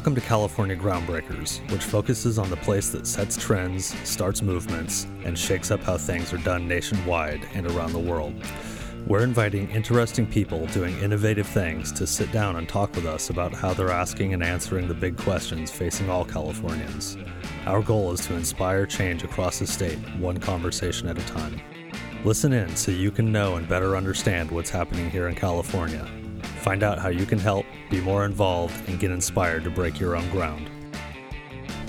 Welcome to California Groundbreakers, which focuses on the place that sets trends, starts movements, and shakes up how things are done nationwide and around the world. We're inviting interesting people doing innovative things to sit down and talk with us about how they're asking and answering the big questions facing all Californians. Our goal is to inspire change across the state, one conversation at a time. Listen in so you can know and better understand what's happening here in California. Find out how you can help, be more involved, and get inspired to break your own ground.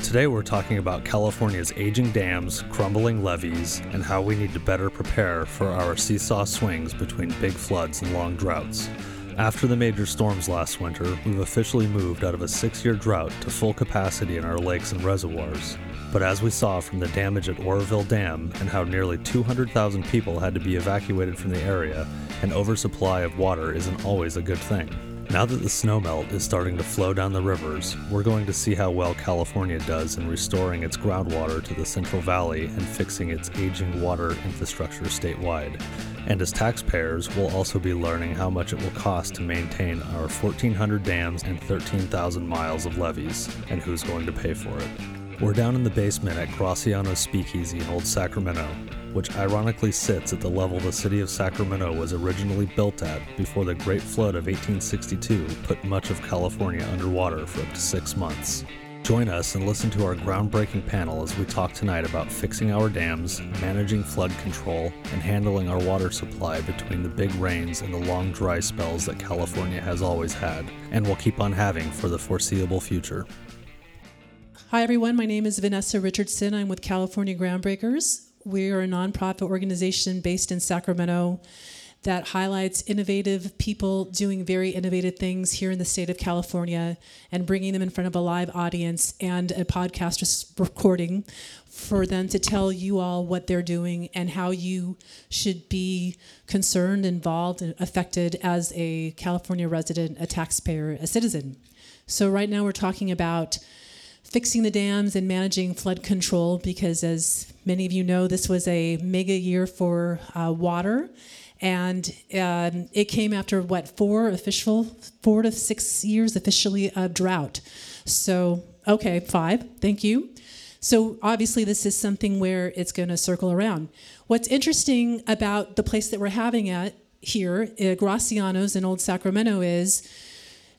Today, we're talking about California's aging dams, crumbling levees, and how we need to better prepare for our seesaw swings between big floods and long droughts. After the major storms last winter, we've officially moved out of a six year drought to full capacity in our lakes and reservoirs. But as we saw from the damage at Oroville Dam and how nearly 200,000 people had to be evacuated from the area, an oversupply of water isn't always a good thing. Now that the snowmelt is starting to flow down the rivers, we're going to see how well California does in restoring its groundwater to the Central Valley and fixing its aging water infrastructure statewide. And as taxpayers, we'll also be learning how much it will cost to maintain our 1,400 dams and 13,000 miles of levees, and who's going to pay for it. We're down in the basement at Graciano's Speakeasy in Old Sacramento, which ironically sits at the level the city of Sacramento was originally built at before the Great Flood of 1862 put much of California underwater for up to six months. Join us and listen to our groundbreaking panel as we talk tonight about fixing our dams, managing flood control, and handling our water supply between the big rains and the long dry spells that California has always had, and will keep on having for the foreseeable future. Hi, everyone. My name is Vanessa Richardson. I'm with California Groundbreakers. We are a nonprofit organization based in Sacramento that highlights innovative people doing very innovative things here in the state of California and bringing them in front of a live audience and a podcast recording for them to tell you all what they're doing and how you should be concerned, involved, and affected as a California resident, a taxpayer, a citizen. So, right now, we're talking about fixing the dams and managing flood control because, as many of you know, this was a mega year for uh, water. And um, it came after what four official, four to six years officially of drought. So okay, five. Thank you. So obviously, this is something where it's going to circle around. What's interesting about the place that we're having at here, uh, Graciano's in Old Sacramento, is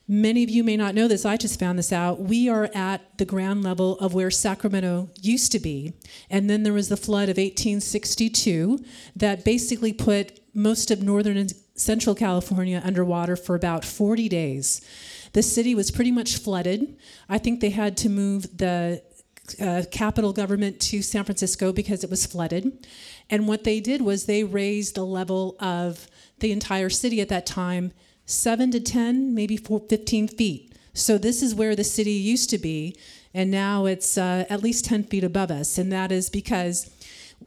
Many of you may not know this, I just found this out. We are at the ground level of where Sacramento used to be. And then there was the flood of 1862 that basically put most of northern and central California underwater for about 40 days. The city was pretty much flooded. I think they had to move the uh, capital government to San Francisco because it was flooded. And what they did was they raised the level of the entire city at that time seven to 10, maybe four, 15 feet. So this is where the city used to be, and now it's uh, at least 10 feet above us. And that is because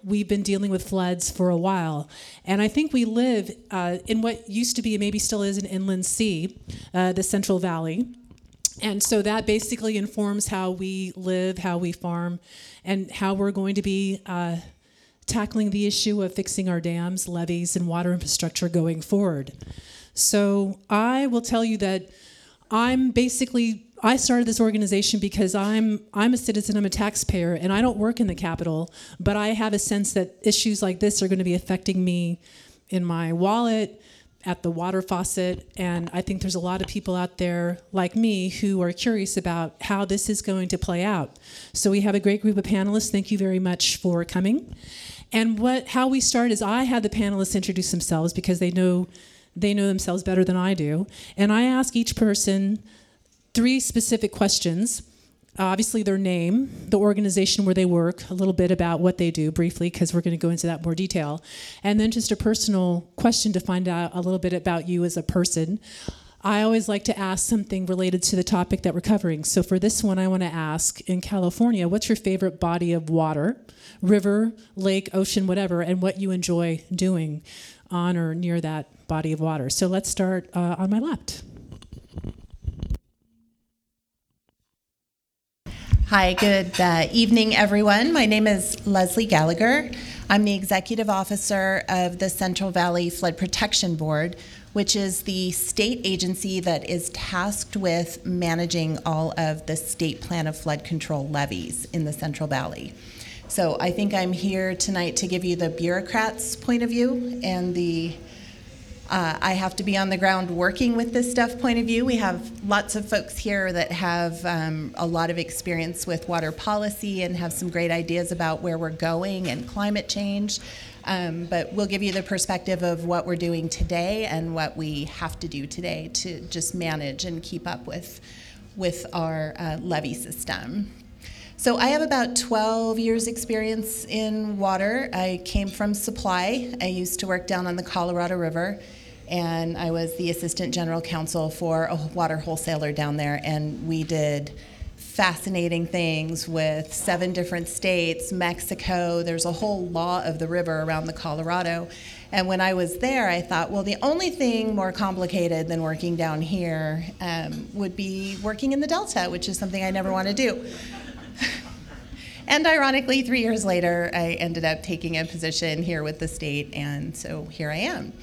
we've been dealing with floods for a while. And I think we live uh, in what used to be, maybe still is, an inland sea, uh, the Central Valley. And so that basically informs how we live, how we farm, and how we're going to be uh, tackling the issue of fixing our dams, levees, and water infrastructure going forward. So I will tell you that I'm basically I started this organization because I'm I'm a citizen, I'm a taxpayer, and I don't work in the Capitol, but I have a sense that issues like this are going to be affecting me in my wallet, at the water faucet, and I think there's a lot of people out there like me who are curious about how this is going to play out. So we have a great group of panelists. Thank you very much for coming. And what how we start is I had the panelists introduce themselves because they know they know themselves better than I do. And I ask each person three specific questions. Uh, obviously, their name, the organization where they work, a little bit about what they do briefly, because we're going to go into that more detail. And then just a personal question to find out a little bit about you as a person. I always like to ask something related to the topic that we're covering. So for this one, I want to ask in California, what's your favorite body of water, river, lake, ocean, whatever, and what you enjoy doing on or near that body of water. So let's start uh, on my left. Hi, good uh, evening, everyone. My name is Leslie Gallagher. I'm the executive officer of the Central Valley Flood Protection Board, which is the state agency that is tasked with managing all of the state plan of flood control levees in the Central Valley. So I think I'm here tonight to give you the bureaucrat's point of view and the uh, I have to be on the ground working with this stuff point of view. We have lots of folks here that have um, a lot of experience with water policy and have some great ideas about where we're going and climate change. Um, but we'll give you the perspective of what we're doing today and what we have to do today to just manage and keep up with, with our uh, levee system. So I have about 12 years experience in water. I came from supply. I used to work down on the Colorado River and I was the assistant general counsel for a water wholesaler down there and we did fascinating things with seven different states, Mexico. There's a whole law of the river around the Colorado. And when I was there, I thought, well, the only thing more complicated than working down here um, would be working in the Delta, which is something I never want to do. And ironically, three years later, I ended up taking a position here with the state, and so here I am.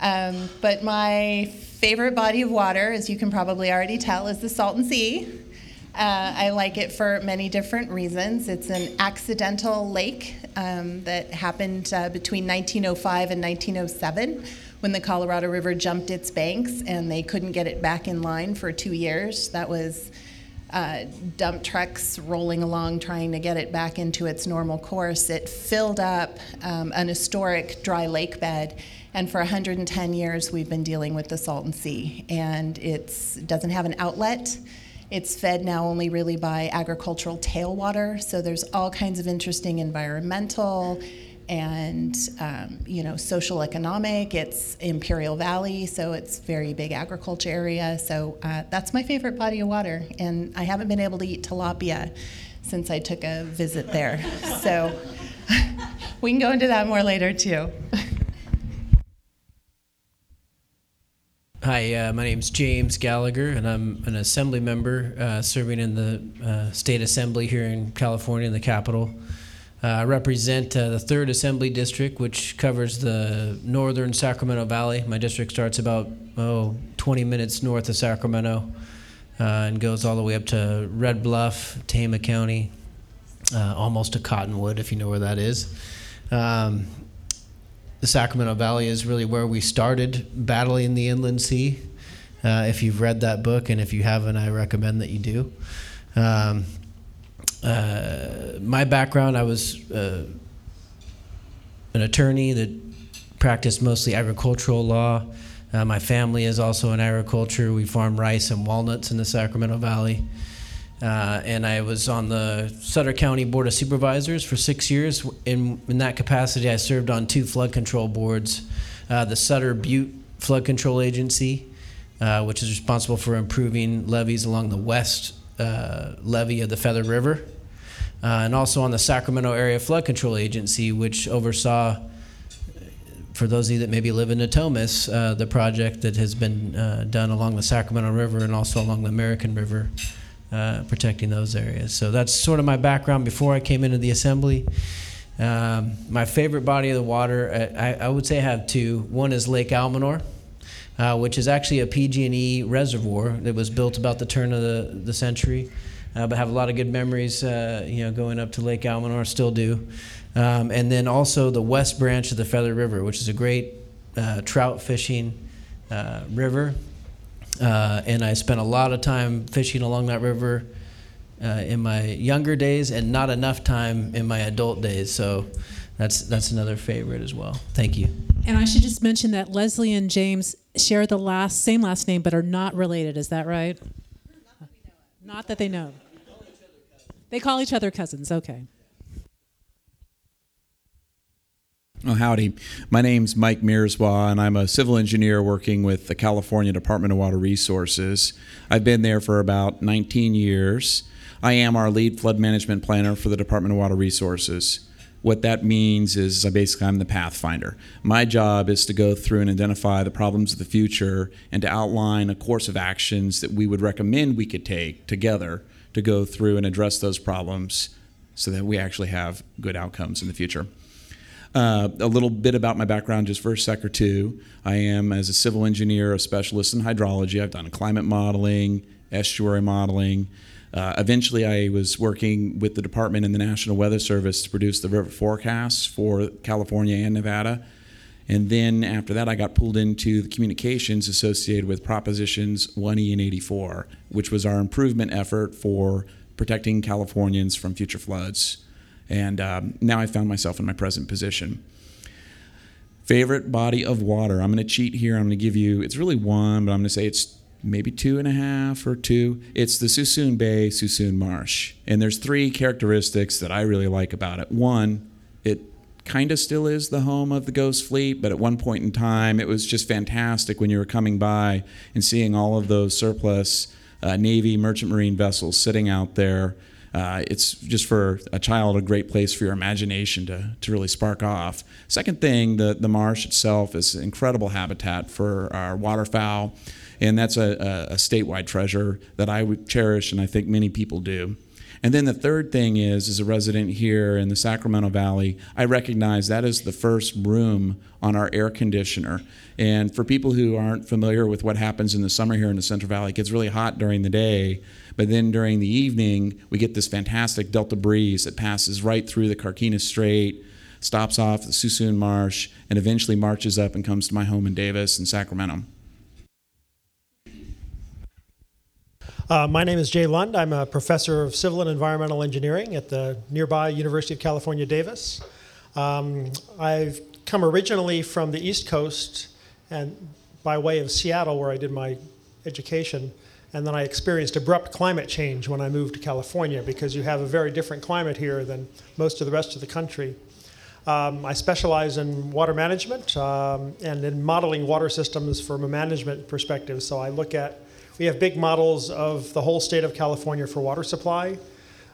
Um, but my favorite body of water, as you can probably already tell, is the Salton Sea. Uh, I like it for many different reasons. It's an accidental lake um, that happened uh, between 1905 and 1907 when the Colorado River jumped its banks and they couldn't get it back in line for two years. That was uh, dump trucks rolling along trying to get it back into its normal course. It filled up um, an historic dry lake bed. And for 110 years, we've been dealing with the Salton Sea. And it doesn't have an outlet. It's fed now only really by agricultural tailwater, so there's all kinds of interesting environmental and um, you know social economic. It's Imperial Valley, so it's very big agriculture area. So uh, that's my favorite body of water, and I haven't been able to eat tilapia since I took a visit there. so we can go into that more later too. Hi, uh, my name is James Gallagher, and I'm an assembly member uh, serving in the uh, state assembly here in California, in the capital. Uh, I represent uh, the 3rd Assembly District, which covers the northern Sacramento Valley. My district starts about oh, 20 minutes north of Sacramento uh, and goes all the way up to Red Bluff, Tehama County, almost to Cottonwood, if you know where that is. Um, the Sacramento Valley is really where we started battling the inland sea. Uh, if you've read that book, and if you haven't, I recommend that you do. Um, uh, my background, I was uh, an attorney that practiced mostly agricultural law. Uh, my family is also in agriculture. We farm rice and walnuts in the Sacramento Valley. Uh, and I was on the Sutter County Board of Supervisors for six years. In, in that capacity, I served on two flood control boards uh, the Sutter Butte Flood Control Agency, uh, which is responsible for improving levees along the west uh, levee of the Feather River, uh, and also on the Sacramento Area Flood Control Agency, which oversaw for those of you that maybe live in Natomas, uh, the project that has been uh, done along the Sacramento River and also along the American River uh, protecting those areas. So that's sort of my background before I came into the assembly. Um, my favorite body of the water, I, I, would say I have two. One is Lake Almanor, uh, which is actually a PG&E reservoir that was built about the turn of the, the century. Uh, but have a lot of good memories, uh, you know, going up to Lake Almanor, still do. Um, and then also the west branch of the Feather River, which is a great uh, trout fishing river uh, and I spent a lot of time fishing along that river uh, in my younger days, and not enough time in my adult days. So that's that's another favorite as well. Thank you. And I should just mention that Leslie and James share the last same last name, but are not related. Is that right? Not that they know. They call each other cousins. Okay. Oh, howdy. My name's Mike Mierzwa, and I'm a civil engineer working with the California Department of Water Resources. I've been there for about 19 years. I am our lead flood management planner for the Department of Water Resources. What that means is I basically I'm the pathfinder. My job is to go through and identify the problems of the future and to outline a course of actions that we would recommend we could take together to go through and address those problems so that we actually have good outcomes in the future. Uh, a little bit about my background, just for a sec or two. I am, as a civil engineer, a specialist in hydrology. I've done climate modeling, estuary modeling. Uh, eventually, I was working with the department and the National Weather Service to produce the river forecasts for California and Nevada. And then after that, I got pulled into the communications associated with Propositions 1E and 84, which was our improvement effort for protecting Californians from future floods. And um, now I found myself in my present position. Favorite body of water? I'm going to cheat here. I'm going to give you, it's really one, but I'm going to say it's maybe two and a half or two. It's the Suisun Bay Suisun Marsh. And there's three characteristics that I really like about it. One, it kind of still is the home of the Ghost Fleet, but at one point in time, it was just fantastic when you were coming by and seeing all of those surplus uh, Navy merchant marine vessels sitting out there. Uh, it's just for a child a great place for your imagination to, to really spark off. Second thing, the, the marsh itself is incredible habitat for our waterfowl and that's a, a, statewide treasure that I would cherish, and I think many people do. And then the third thing is, as a resident here in the Sacramento Valley, I recognize that is the first room on our air conditioner. And for people who aren't familiar with what happens in the summer here in the Central Valley, it gets really hot during the day, but then during the evening, we get this fantastic delta breeze that passes right through the Carquinez Strait, stops off the Suisun Marsh, and eventually marches up and comes to my home in Davis and Sacramento. Uh, my name is Jay Lund. I'm a professor of civil and environmental engineering at the nearby University of California, Davis. Um, I've come originally from the East Coast and by way of Seattle, where I did my education. And then I experienced abrupt climate change when I moved to California because you have a very different climate here than most of the rest of the country. Um, I specialize in water management um, and in modeling water systems from a management perspective. So I look at we have big models of the whole state of California for water supply.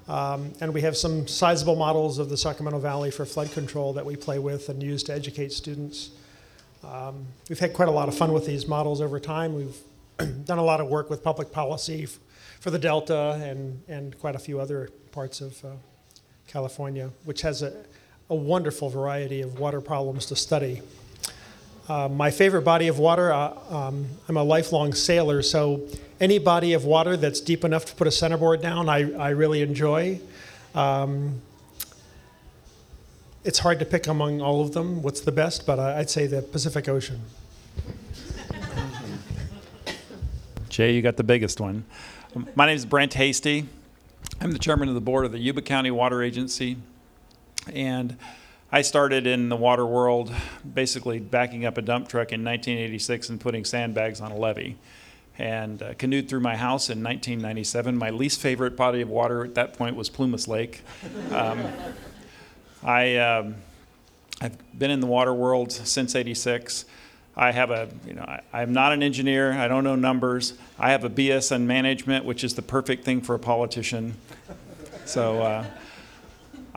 Um, and we have some sizable models of the Sacramento Valley for flood control that we play with and use to educate students. Um, we've had quite a lot of fun with these models over time. We've done a lot of work with public policy for the Delta and, and quite a few other parts of uh, California, which has a, a wonderful variety of water problems to study. Uh, my favorite body of water, uh, um, I'm a lifelong sailor, so any body of water that's deep enough to put a centerboard down, I, I really enjoy. Um, it's hard to pick among all of them what's the best, but I'd say the Pacific Ocean. Jay, you got the biggest one. My name is Brent Hasty. I'm the chairman of the board of the Yuba County Water Agency. And I started in the water world basically backing up a dump truck in 1986 and putting sandbags on a levee. And uh, canoed through my house in 1997. My least favorite body of water at that point was Plumas Lake. Um, I, um, I've been in the water world since 86. I have a, you know, I, am not an engineer. I don't know numbers. I have a BS in management, which is the perfect thing for a politician. So, uh,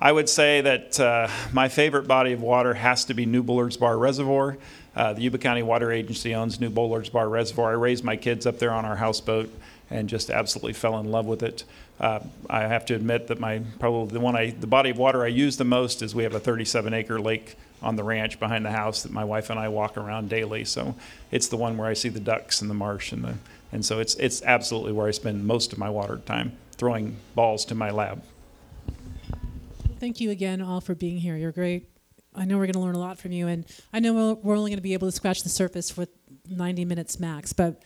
I would say that uh, my favorite body of water has to be New Bullards Bar Reservoir. Uh, the Yuba County Water Agency owns New Bullards Bar Reservoir. I raised my kids up there on our houseboat and just absolutely fell in love with it. Uh, I have to admit that my probably the one I the body of water I use the most is we have a 37 acre lake on the ranch behind the house that my wife and I walk around daily. So it's the one where I see the ducks and the marsh and the and so it's it's absolutely where I spend most of my water time throwing balls to my lab. Thank you again, all, for being here. You're great. I know we're going to learn a lot from you, and I know we're only going to be able to scratch the surface for 90 minutes max, but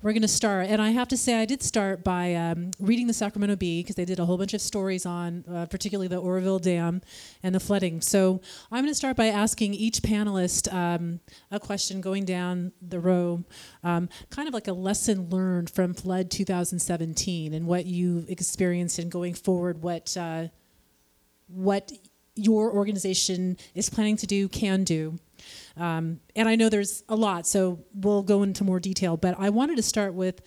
we're going to start. And I have to say, I did start by um, reading the Sacramento Bee because they did a whole bunch of stories on, uh, particularly the Oroville Dam and the flooding. So I'm going to start by asking each panelist um, a question going down the row, um, kind of like a lesson learned from Flood 2017 and what you experienced and going forward, what. Uh, what your organization is planning to do, can do. Um, and I know there's a lot, so we'll go into more detail. But I wanted to start with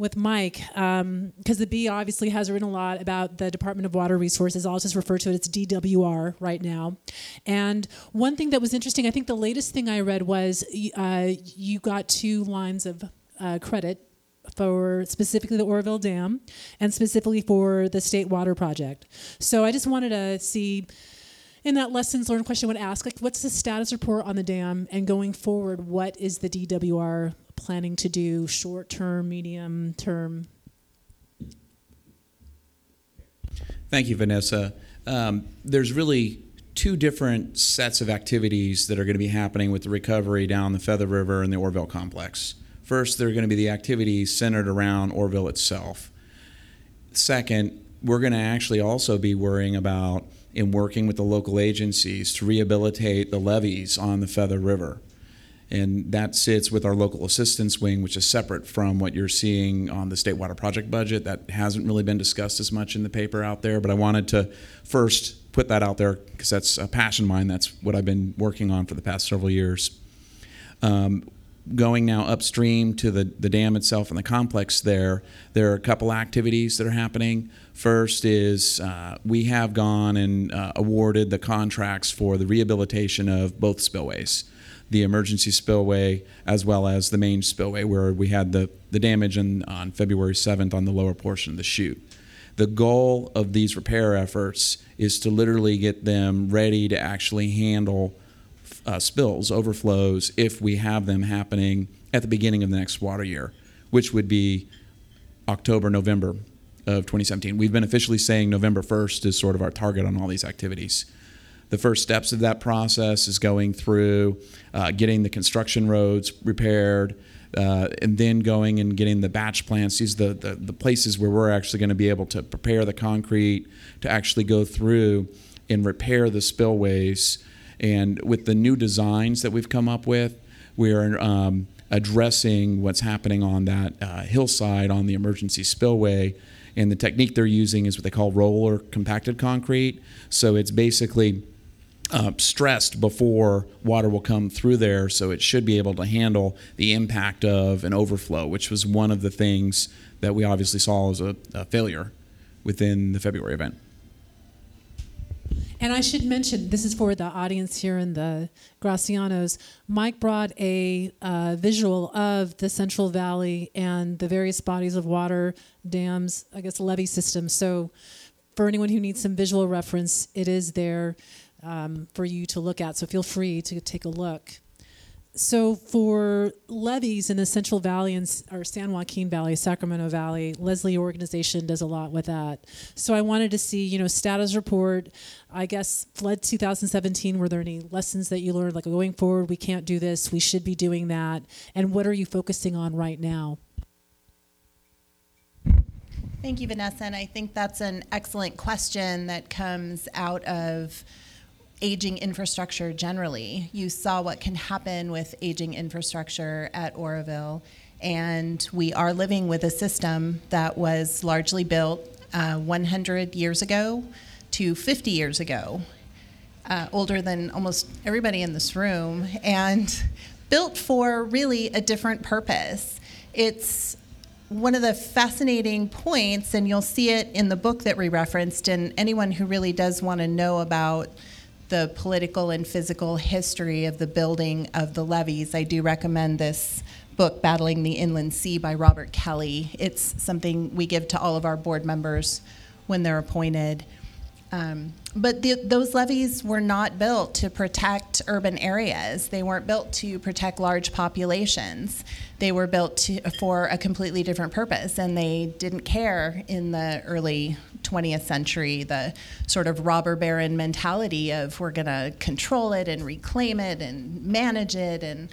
with Mike because um, the Bee obviously has written a lot about the Department of Water Resources. I'll just refer to it as DWR right now. And one thing that was interesting, I think the latest thing I read was uh, you got two lines of uh, credit for specifically the Oroville Dam and specifically for the State Water Project. So I just wanted to see in that lessons learned question, would ask, like, what's the status report on the dam, and going forward, what is the DWR planning to do, short term, medium term? Thank you, Vanessa. Um, there's really two different sets of activities that are going to be happening with the recovery down the Feather River and the Oroville complex. First, there are going to be the activities centered around Oroville itself. Second, we're going to actually also be worrying about in working with the local agencies to rehabilitate the levees on the Feather River. And that sits with our local assistance wing, which is separate from what you're seeing on the state water project budget. That hasn't really been discussed as much in the paper out there, but I wanted to first put that out there because that's a passion of mine. That's what I've been working on for the past several years. Um, going now upstream to the, the dam itself and the complex there, there are a couple activities that are happening. First is uh, we have gone and uh, awarded the contracts for the rehabilitation of both spillways the emergency spillway as well as the main spillway where we had the, the damage in, on February 7th on the lower portion of the chute. The goal of these repair efforts is to literally get them ready to actually handle uh, spills, overflows, if we have them happening at the beginning of the next water year, which would be October, November of 2017. We've been officially saying November 1st is sort of our target on all these activities. The first steps of that process is going through uh, getting the construction roads repaired, uh, and then going and getting the batch plants. These are the, the, the places where we're actually going to be able to prepare the concrete to actually go through and repair the spillways. And with the new designs that we've come up with, we are um, addressing what's happening on that uh, hillside on the emergency spillway. And the technique they're using is what they call roller compacted concrete. So it's basically uh, stressed before water will come through there, so it should be able to handle the impact of an overflow, which was one of the things that we obviously saw as a, a failure within the February event. And I should mention, this is for the audience here in the Gracianos. Mike brought a uh, visual of the Central Valley and the various bodies of water, dams, I guess levee systems. So, for anyone who needs some visual reference, it is there um, for you to look at. So feel free to take a look. So for levees in the Central Valley and or San Joaquin Valley, Sacramento Valley, Leslie organization does a lot with that. So I wanted to see, you know, status report. I guess flood 2017. Were there any lessons that you learned, like going forward, we can't do this, we should be doing that, and what are you focusing on right now? Thank you, Vanessa. And I think that's an excellent question that comes out of aging infrastructure generally. You saw what can happen with aging infrastructure at Oroville, and we are living with a system that was largely built uh, 100 years ago to 50 years ago, uh, older than almost everybody in this room, and built for really a different purpose. It's one of the fascinating points, and you'll see it in the book that we referenced, and anyone who really does want to know about the political and physical history of the building of the levees, I do recommend this book, Battling the Inland Sea by Robert Kelley. It's something we give to all of our board members when they're appointed. Um, but the, those levees were not built to protect urban areas. They weren't built to protect large populations. They were built to, for a completely different purpose, and they didn't care in the early 20th century the sort of robber baron mentality of we're going to control it and reclaim it and manage it and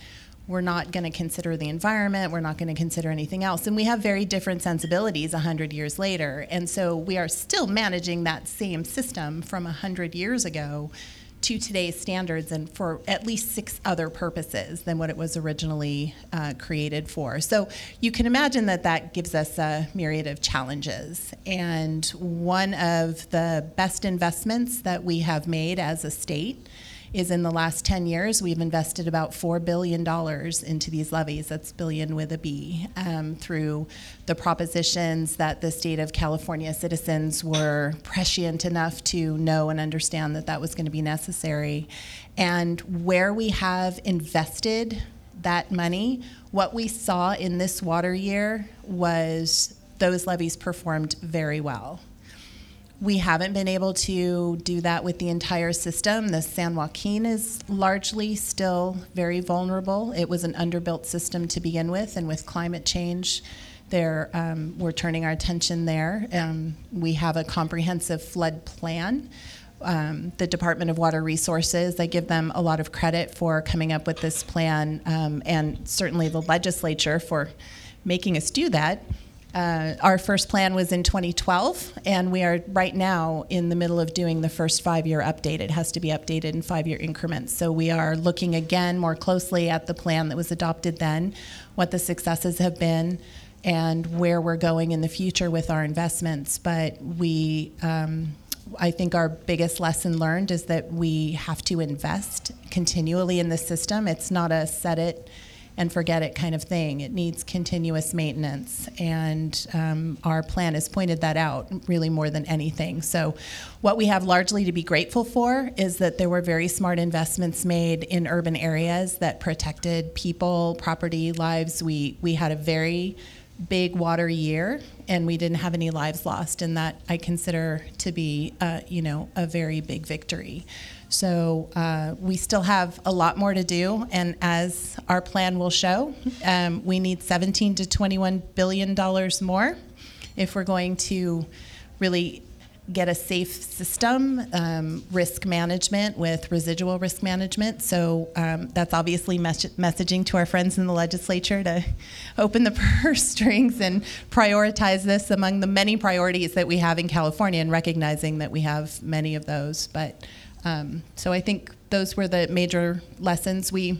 we're not going to consider the environment, we're not going to consider anything else. And we have very different sensibilities 100 years later. And so we are still managing that same system from 100 years ago to today's standards and for at least six other purposes than what it was originally uh, created for. So you can imagine that that gives us a myriad of challenges. And one of the best investments that we have made as a state is in the last 10 years, we've invested about $4 billion into these levees. That's billion with a B, um, through the propositions that the state of California citizens were prescient enough to know and understand that that was going to be necessary. And where we have invested that money, what we saw in this water year was those levees performed very well We haven't been able to do that with the entire system. The San Joaquin is largely still very vulnerable. It was an underbuilt system to begin with, and with climate change, there, um, we're turning our attention there. Um, we have a comprehensive flood plan. Um, the Department of Water Resources, I give them a lot of credit for coming up with this plan, um, and certainly the legislature for making us do that. Uh, our first plan was in 2012, and we are right now in the middle of doing the first five year update. It has to be updated in five year increments. So we are looking again more closely at the plan that was adopted then, what the successes have been, and where we're going in the future with our investments. But we, um, I think our biggest lesson learned is that we have to invest continually in the system. It's not a set it and forget it kind of thing. It needs continuous maintenance, and um, our plan has pointed that out really more than anything. So, what we have largely to be grateful for is that there were very smart investments made in urban areas that protected people, property, lives. We we had a very big water year and we didn't have any lives lost and that i consider to be uh, you know a very big victory. So uh, we still have a lot more to do and as our plan will show um, we need 17 to 21 billion dollars more if we're going to really get a safe system, um, risk management with residual risk management. So um, that's obviously mes- messaging to our friends in the legislature to open the purse strings and prioritize this among the many priorities that we have in California and recognizing that we have many of those. But um, so I think those were the major lessons we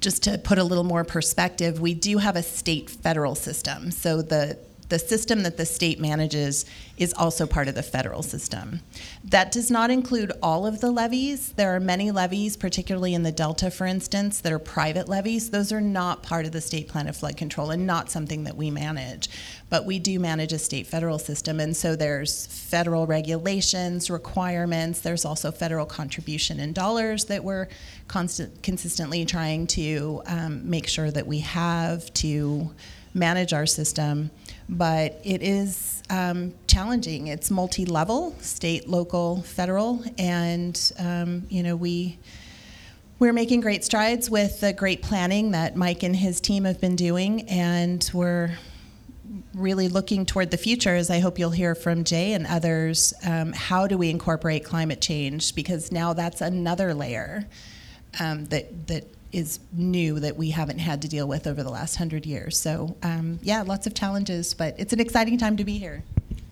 just to put a little more perspective, we do have a state federal system. So the the system that the state manages is also part of the federal system. That does not include all of the levees. There are many levees, particularly in the Delta, for instance, that are private levees. Those are not part of the state plan of flood control and not something that we manage. But we do manage a state federal system, and so there's federal regulations, requirements. There's also federal contribution in dollars that we're constant, consistently trying to um, make sure that we have to manage our system but it is um, challenging. It's multi-level, state, local, federal, and um, you know we we're making great strides with the great planning that Mike and his team have been doing, and we're really looking toward the future, as I hope you'll hear from Jay and others. Um, how do we incorporate climate change? Because now that's another layer um, that that is new that we haven't had to deal with over the last hundred years. So um, yeah, lots of challenges, but it's an exciting time to be here.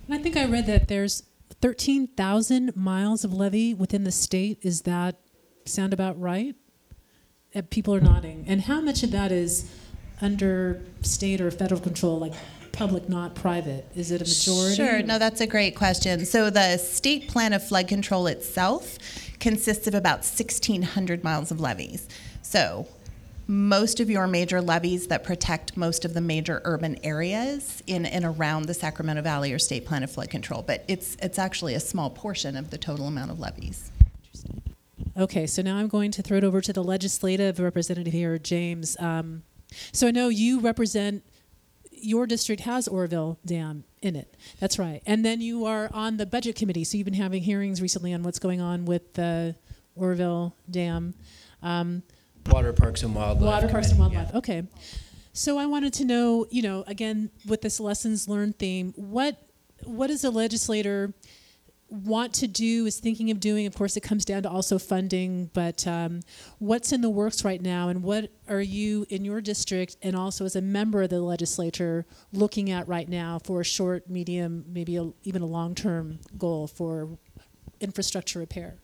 And I think I read that there's 13,000 miles of levee within the state. Is that sound about right? Uh, people are nodding. And how much of that is under state or federal control, like public, not private? Is it a majority? Sure. No, that's a great question. So the state plan of flood control itself consists of about 1,600 miles of levees. So, most of your major levees that protect most of the major urban areas in and around the Sacramento Valley or State Plan of Flood Control, but it's it's actually a small portion of the total amount of levees. Okay, so now I'm going to throw it over to the legislative representative here, James. Um, so I know you represent your district has Oroville Dam in it. That's right, and then you are on the budget committee. So you've been having hearings recently on what's going on with the Oroville Dam. Um, Water Parks and Wildlife. Water Parks and Committee, Wildlife. Okay. So I wanted to know, you know, again with this lessons learned theme, what what does a legislator want to do? Is thinking of doing? Of course, it comes down to also funding. But um, what's in the works right now, and what are you in your district, and also as a member of the legislature, looking at right now for a short, medium, maybe a, even a long term goal for infrastructure repair?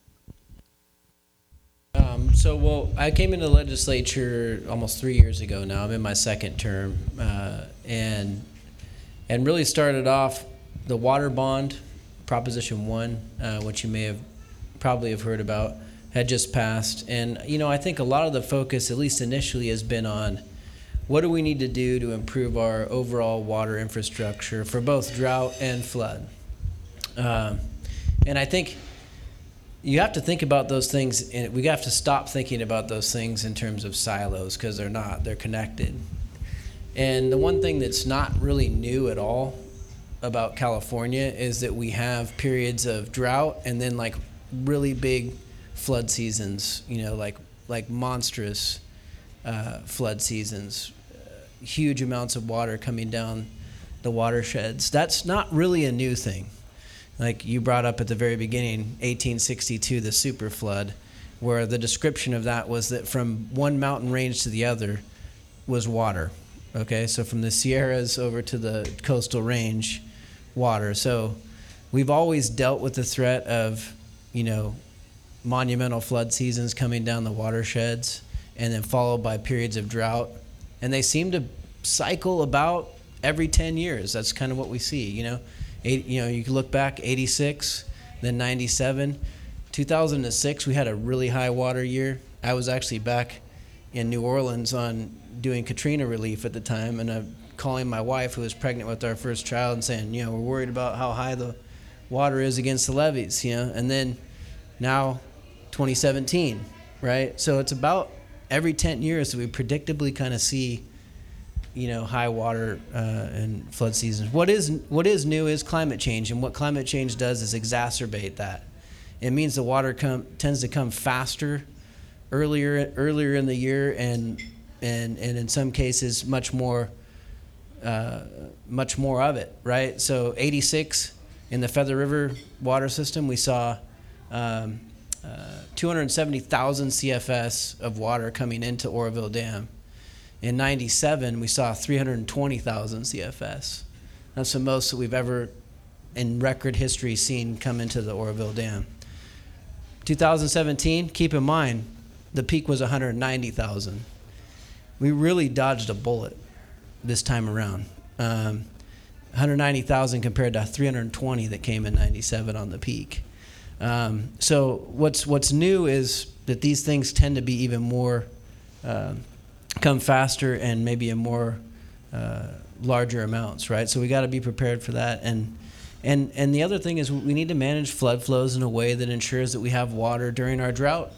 So, well, I came into the legislature almost three years ago now. I'm in my second term, uh, and and really started off the water bond, Proposition One, uh, which you may have probably have heard about, had just passed, and you know I think a lot of the focus, at least initially, has been on what do we need to do to improve our overall water infrastructure for both drought and flood. Um, and I think you have to think about those things and we have to stop thinking about those things in terms of silos because they're not they're connected and the one thing that's not really new at all about California is that we have periods of drought and then like really big flood seasons. You know, like like monstrous uh, flood seasons, uh, huge amounts of water coming down the watersheds. That's not really a new thing. Like you brought up at the very beginning, 1862, the super flood, where the description of that was that from one mountain range to the other was water. Okay, so from the Sierras over to the coastal range, water. So we've always dealt with the threat of, you know, monumental flood seasons coming down the watersheds and then followed by periods of drought. And they seem to cycle about every 10 years. That's kind of what we see, you know. Eight, you know, you can look back 86, then 97. 2006, we had a really high water year. I was actually back in New Orleans on doing Katrina relief at the time, and I'm calling my wife, who was pregnant with our first child, and saying, you know, we're worried about how high the water is against the levees, you know. And then now, 2017, right? So it's about every 10 years that we predictably kind of see you know high water uh, and flood seasons. What is what is new is climate change, and what climate change does is exacerbate that. It means the water come, tends to come faster, earlier earlier in the year, and and and in some cases much more uh, much more of it. Right. So 86 in the Feather River water system, we saw. Um, uh, 270,000 CFS of water coming into Oroville Dam in 97, we saw 320,000 CFS. That's the most that we've ever, in record history, seen come into the Oroville Dam. 2017, keep in mind, the peak was 190,000. We really dodged a bullet this time around. Um, 190,000 compared to 320 that came in 97 on the peak. Um, so what's what's new is that these things tend to be even more uh, come faster and maybe in more uh, larger amounts, right? So we got to be prepared for that. And and and the other thing is we need to manage flood flows in a way that ensures that we have water during our drought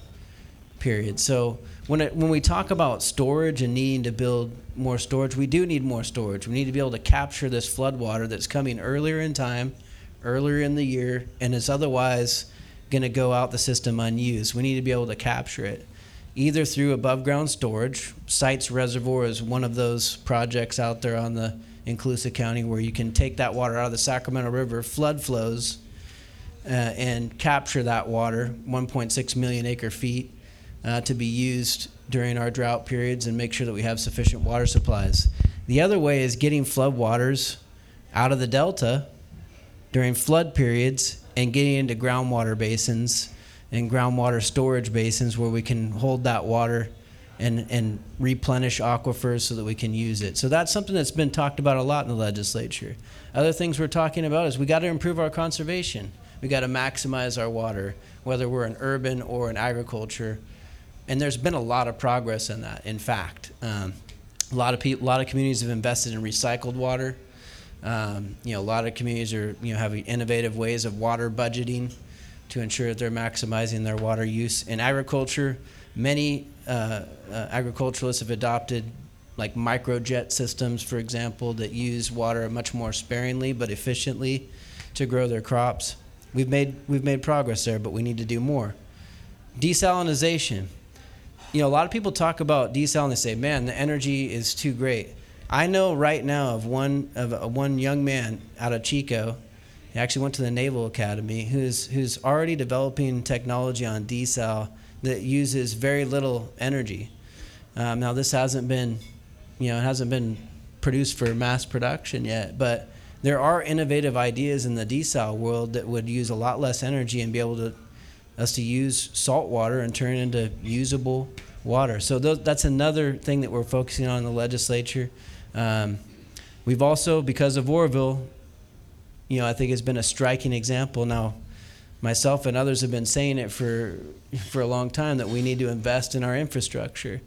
period. So when it, when we talk about storage and needing to build more storage, we do need more storage. We need to be able to capture this flood water that's coming earlier in time, earlier in the year, and is otherwise going to go out the system unused. We need to be able to capture it either through above ground storage. Sites Reservoir is one of those projects out there on the in Colusa County where you can take that water out of the Sacramento River flood flows uh, and capture that water, 1.6 million acre feet, uh, to be used during our drought periods and make sure that we have sufficient water supplies. The other way is getting flood waters out of the delta during flood periods and getting into groundwater basins and groundwater storage basins where we can hold that water and, and replenish aquifers so that we can use it. So that's something that's been talked about a lot in the legislature. Other things we're talking about is we got to improve our conservation. We got to maximize our water, whether we're in urban or in agriculture. And there's been a lot of progress in that. In fact, um, a lot of people, a lot of communities have invested in recycled water. Um, you know, a lot of communities are you know having innovative ways of water budgeting to ensure that they're maximizing their water use. In agriculture, many uh, uh, agriculturalists have adopted like microjet systems, for example, that use water much more sparingly but efficiently to grow their crops. We've made we've made progress there, but we need to do more. Desalination. You know, a lot of people talk about desal and they say, "Man, the energy is too great." I know right now of one of a, one young man out of Chico he actually went to the Naval Academy, who's who's already developing technology on desal that uses very little energy. Um, now this hasn't been, you know, it hasn't been produced for mass production yet, but there are innovative ideas in the desal world that would use a lot less energy and be able to us to use salt water and turn it into usable water. So th- that's another thing that we're focusing on in the legislature. Um, we've also, because of Oroville, you know, I think it's been a striking example. Now, myself and others have been saying it for for a long time that we need to invest in our infrastructure,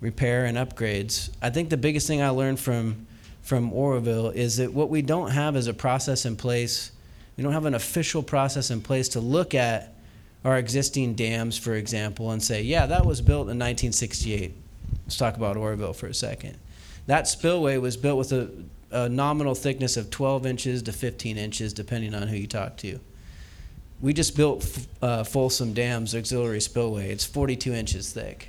repair and upgrades. I think the biggest thing I learned from from Oroville is that what we don't have is a process in place. We don't have an official process in place to look at our existing dams, for example, and say, yeah, that was built in 1968. Let's talk about Oroville for a second. That spillway was built with a a nominal thickness of 12 inches to 15 inches, depending on who you talk to. We just built uh, Folsom Dam's auxiliary spillway. It's 42 inches thick.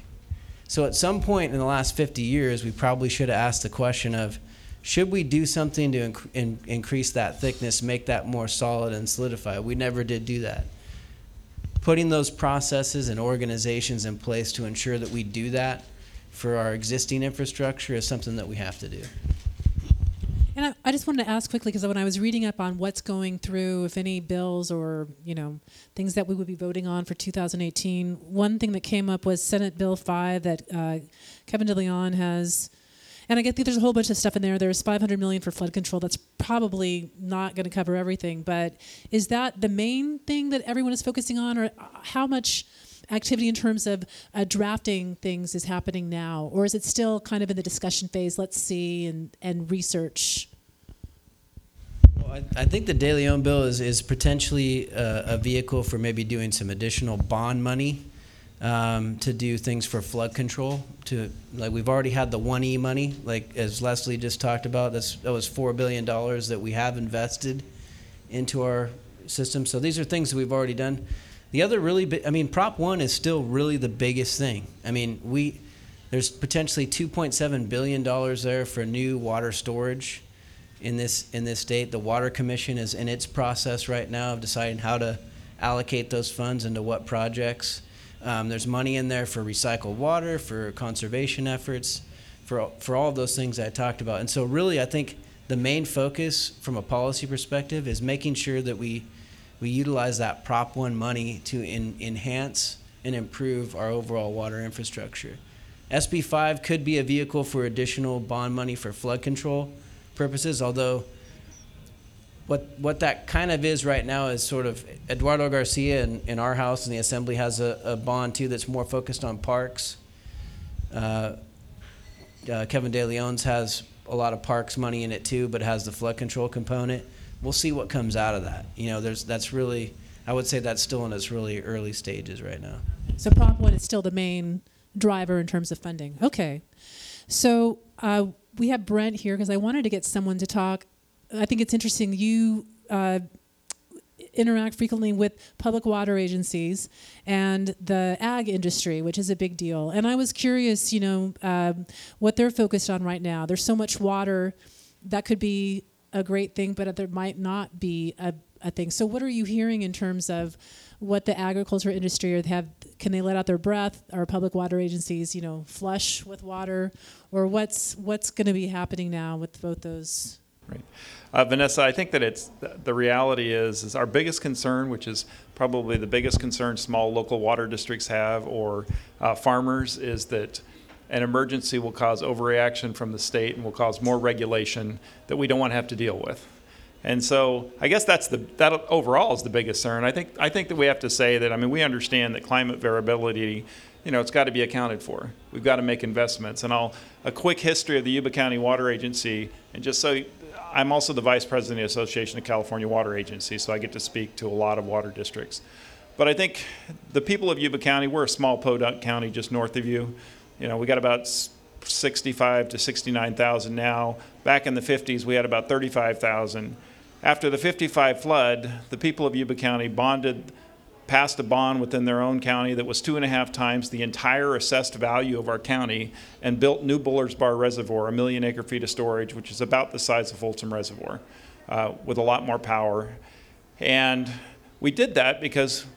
So at some point in the last 50 years, we probably should have asked the question of, should we do something to inc- in- increase that thickness, make that more solid and solidify? We never did do that. Putting those processes and organizations in place to ensure that we do that for our existing infrastructure is something that we have to do. And I, I just wanted to ask quickly because when I was reading up on what's going through, if any bills or you know things that we would be voting on for 2018, one thing that came up was Senate Bill 5 that uh, Kevin DeLeon has. And I get that there's a whole bunch of stuff in there. There's 500 million for flood control. That's probably not going to cover everything. But is that the main thing that everyone is focusing on, or how much activity in terms of uh, drafting things is happening now, or is it still kind of in the discussion phase? Let's see and and research. Well, I, I think the De Leon bill is is potentially a, a vehicle for maybe doing some additional bond money um, to do things for flood control. To like we've already had the one E money, like as Leslie just talked about. That's that was four billion dollars that we have invested into our system. So these are things that we've already done. The other really big, I mean, Prop One is still really the biggest thing. I mean, we there's potentially 2.7 billion dollars there for new water storage in this in this state. The Water Commission is in its process right now of deciding how to allocate those funds into what projects. Um, there's money in there for recycled water, for conservation efforts, for for all of those things I talked about. And so, really, I think the main focus from a policy perspective is making sure that we we utilize that Prop 1 money to in, enhance and improve our overall water infrastructure. SB 5 could be a vehicle for additional bond money for flood control purposes, although what, what that kind of is right now is sort of Eduardo Garcia in, in our house in the assembly has a, a bond too that's more focused on parks. Uh, uh, Kevin De Leon's has a lot of parks money in it too, but has the flood control component we'll see what comes out of that. You know, there's that's really I would say that's still in its really early stages right now. So Prop One is still the main driver in terms of funding. Okay, so uh, we have Brent here because I wanted to get someone to talk. I think it's interesting. You uh, interact frequently with public water agencies and the ag industry, which is a big deal. And I was curious, you know, um, what they're focused on right now. There's so much water that could be a great thing, but there might not be a, a thing. So, what are you hearing in terms of what the agriculture industry or have? Can they let out their breath? Are public water agencies, you know, flush with water, or what's what's going to be happening now with both those? Right, uh, Vanessa. I think that it's the reality is is our biggest concern, which is probably the biggest concern small local water districts have or uh, farmers, is that an emergency will cause overreaction from the state and will cause more regulation that we don't want to have to deal with. And so I guess that's the that overall is the biggest concern. I think I think that we have to say that I mean we understand that climate variability, you know, it's got to be accounted for. We've got to make investments. And I'll a quick history of the Yuba County Water Agency, and just so I'm also the vice president of the Association of California Water Agencies, so I get to speak to a lot of water districts. But I think the people of Yuba County, we're a small podunk county just north of you. You know, we got about 65 to 69,000 now. Back in the 50s, we had about 35,000. After the 55 flood, the people of Yuba County bonded, passed a bond within their own county that was two and a half times the entire assessed value of our county and built New Bullards Bar Reservoir, a million acre feet of storage, which is about the size of Folsom Reservoir, uh, with a lot more power. And we did that because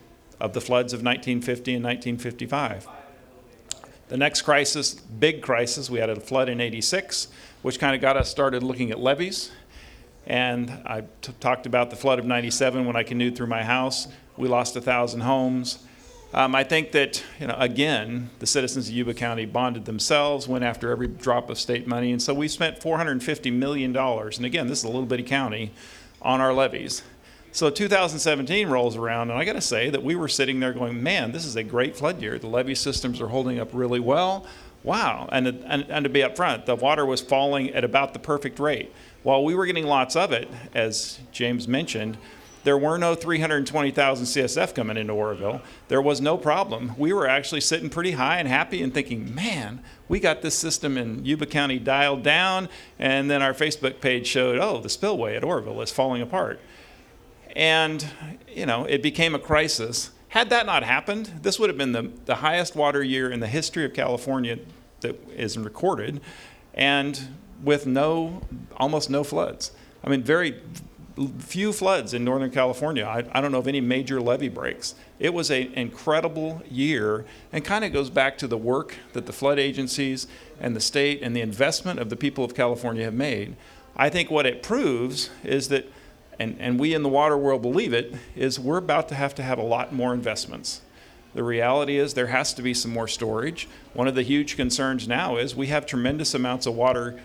of the floods of 1950 and 1955. The next crisis, big crisis, we had a flood in 86, which kind of got us started looking at levees. And I talked about the flood of 97 when I canoed through my house. We lost a 1,000 homes. Um, I think that, you know, again, the citizens of Yuba County bonded themselves, went after every drop of state money. And so we spent $450 million. And again, this is a little bitty county on our levees. So 2017 rolls around, and I got to say that we were sitting there going, man, this is a great flood year. The levee systems are holding up really well. Wow. And, and, and to be upfront, the water was falling at about the perfect rate. While we were getting lots of it, as James mentioned, there were no 320,000 CFS coming into Oroville. There was no problem. We were actually sitting pretty high and happy and thinking, man, we got this system in Yuba County dialed down. And then our Facebook page showed, oh, the spillway at Oroville is falling apart. And, you know, it became a crisis. Had that not happened, this would have been the, the highest water year in the history of California that is recorded, and with no, almost no floods. I mean, very few floods in Northern California. I, I don't know of any major levee breaks. It was an incredible year and kind of goes back to the work that the flood agencies and the state and the investment of the people of California have made. I think what it proves is that, and, and we in the water world believe it, is we're about to have to have a lot more investments. The reality is there has to be some more storage. One of the huge concerns now is we have tremendous amounts of water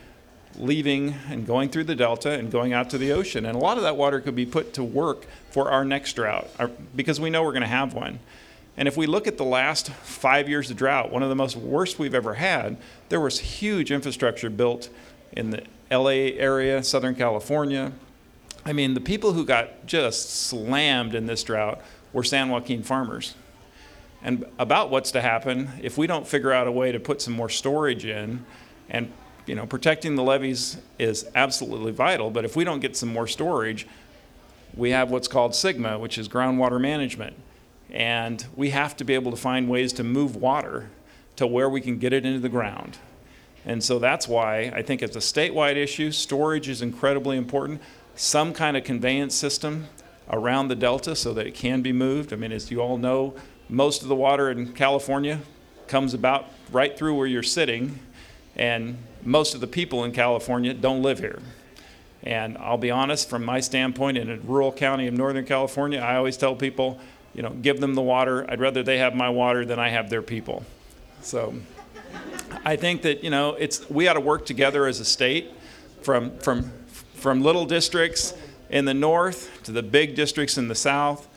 leaving and going through the delta and going out to the ocean. And a lot of that water could be put to work for our next drought our, because we know we're going to have one. And if we look at the last five years of drought, one of the most worst we've ever had, there was huge infrastructure built in the LA area, Southern California. I mean, the people who got just slammed in this drought were San Joaquin farmers. And about what's to happen if we don't figure out a way to put some more storage in and you know, protecting the levees is absolutely vital, but if we don't get some more storage, we have what's called SGMA, which is groundwater management. And we have to be able to find ways to move water to where we can get it into the ground. And so that's why I think it's a statewide issue. Storage is incredibly important. Some kind of conveyance system around the delta so that it can be moved. I mean, as you all know, most of the water in California comes about right through where you're sitting. And most of the people in California don't live here. And I'll be honest, from my standpoint, in a rural county of Northern California, I always tell people, you know, give them the water. I'd rather they have my water than I have their people. So I think that, you know, it's, we ought to work together as a state from, from, from little districts in the north to the big districts in the south.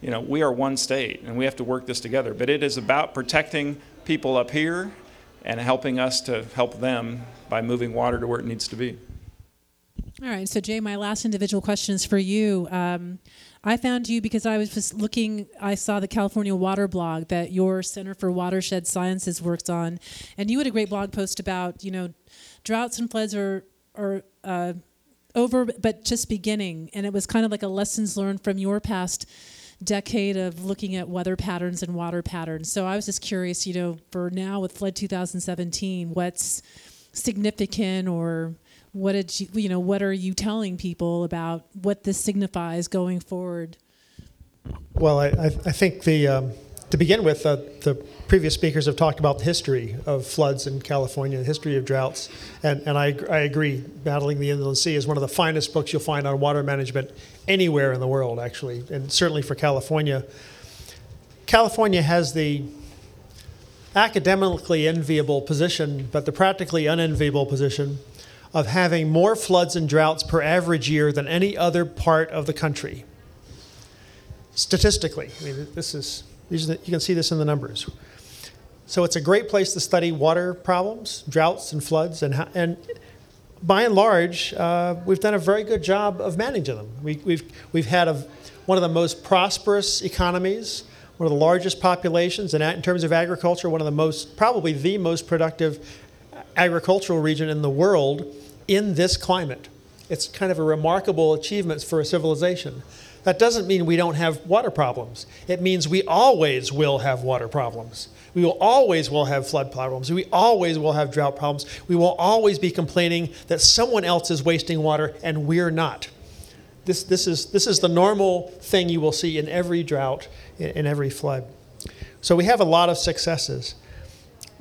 You know, we are one state and we have to work this together. But it is about protecting people up here and helping us to help them by moving water to where it needs to be. All right, so Jay, my last individual question is for you. Um, I found you because I was just looking, I saw the California Water blog that your Center for Watershed Sciences works on, and you had a great blog post about, you know, droughts and floods are, are uh, over, but just beginning. And it was kind of like a lessons learned from your past decade of looking at weather patterns and water patterns. So I was just curious, you know, for now with Flood 2017, what's significant or what did you, you know, what are you telling people about what this signifies going forward? Well, I, I think the, um, to begin with, uh, the previous speakers have talked about the history of floods in California, the history of droughts, and, and I, I agree. Battling the Inland Sea is one of the finest books you'll find on water management anywhere in the world, actually, and certainly for California. California has the academically enviable position, but the practically unenviable position of having more floods and droughts per average year than any other part of the country. Statistically, I mean, this is you can see this in the numbers. So it's a great place to study water problems, droughts and floods, and, and by and large, uh, we've done a very good job of managing them. We, have we've, we've had a, one of the most prosperous economies, one of the largest populations, and in terms of agriculture, one of the most, probably the most productive agricultural region in the world in this climate. It's kind of a remarkable achievement for a civilization. That doesn't mean we don't have water problems. It means we always will have water problems. We will always will have flood problems. We always will have drought problems. We will always be complaining that someone else is wasting water and we're not. This, this, is, this is the normal thing you will see in every drought, in, in every flood. So we have a lot of successes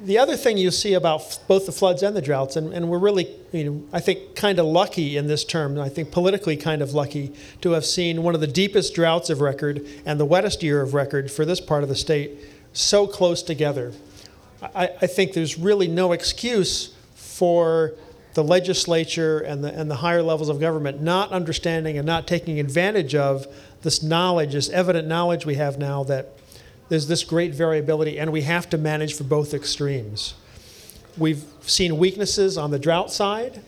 the other thing you see about both the floods and the droughts, and, and we're really, you know, I think, kind of lucky in this term, I think politically kind of lucky to have seen one of the deepest droughts of record and the wettest year of record for this part of the state so close together. I, I think there's really no excuse for the legislature and the, and the higher levels of government not understanding and not taking advantage of this knowledge, this evident knowledge we have now that there's this great variability, and we have to manage for both extremes. We've seen weaknesses on the drought side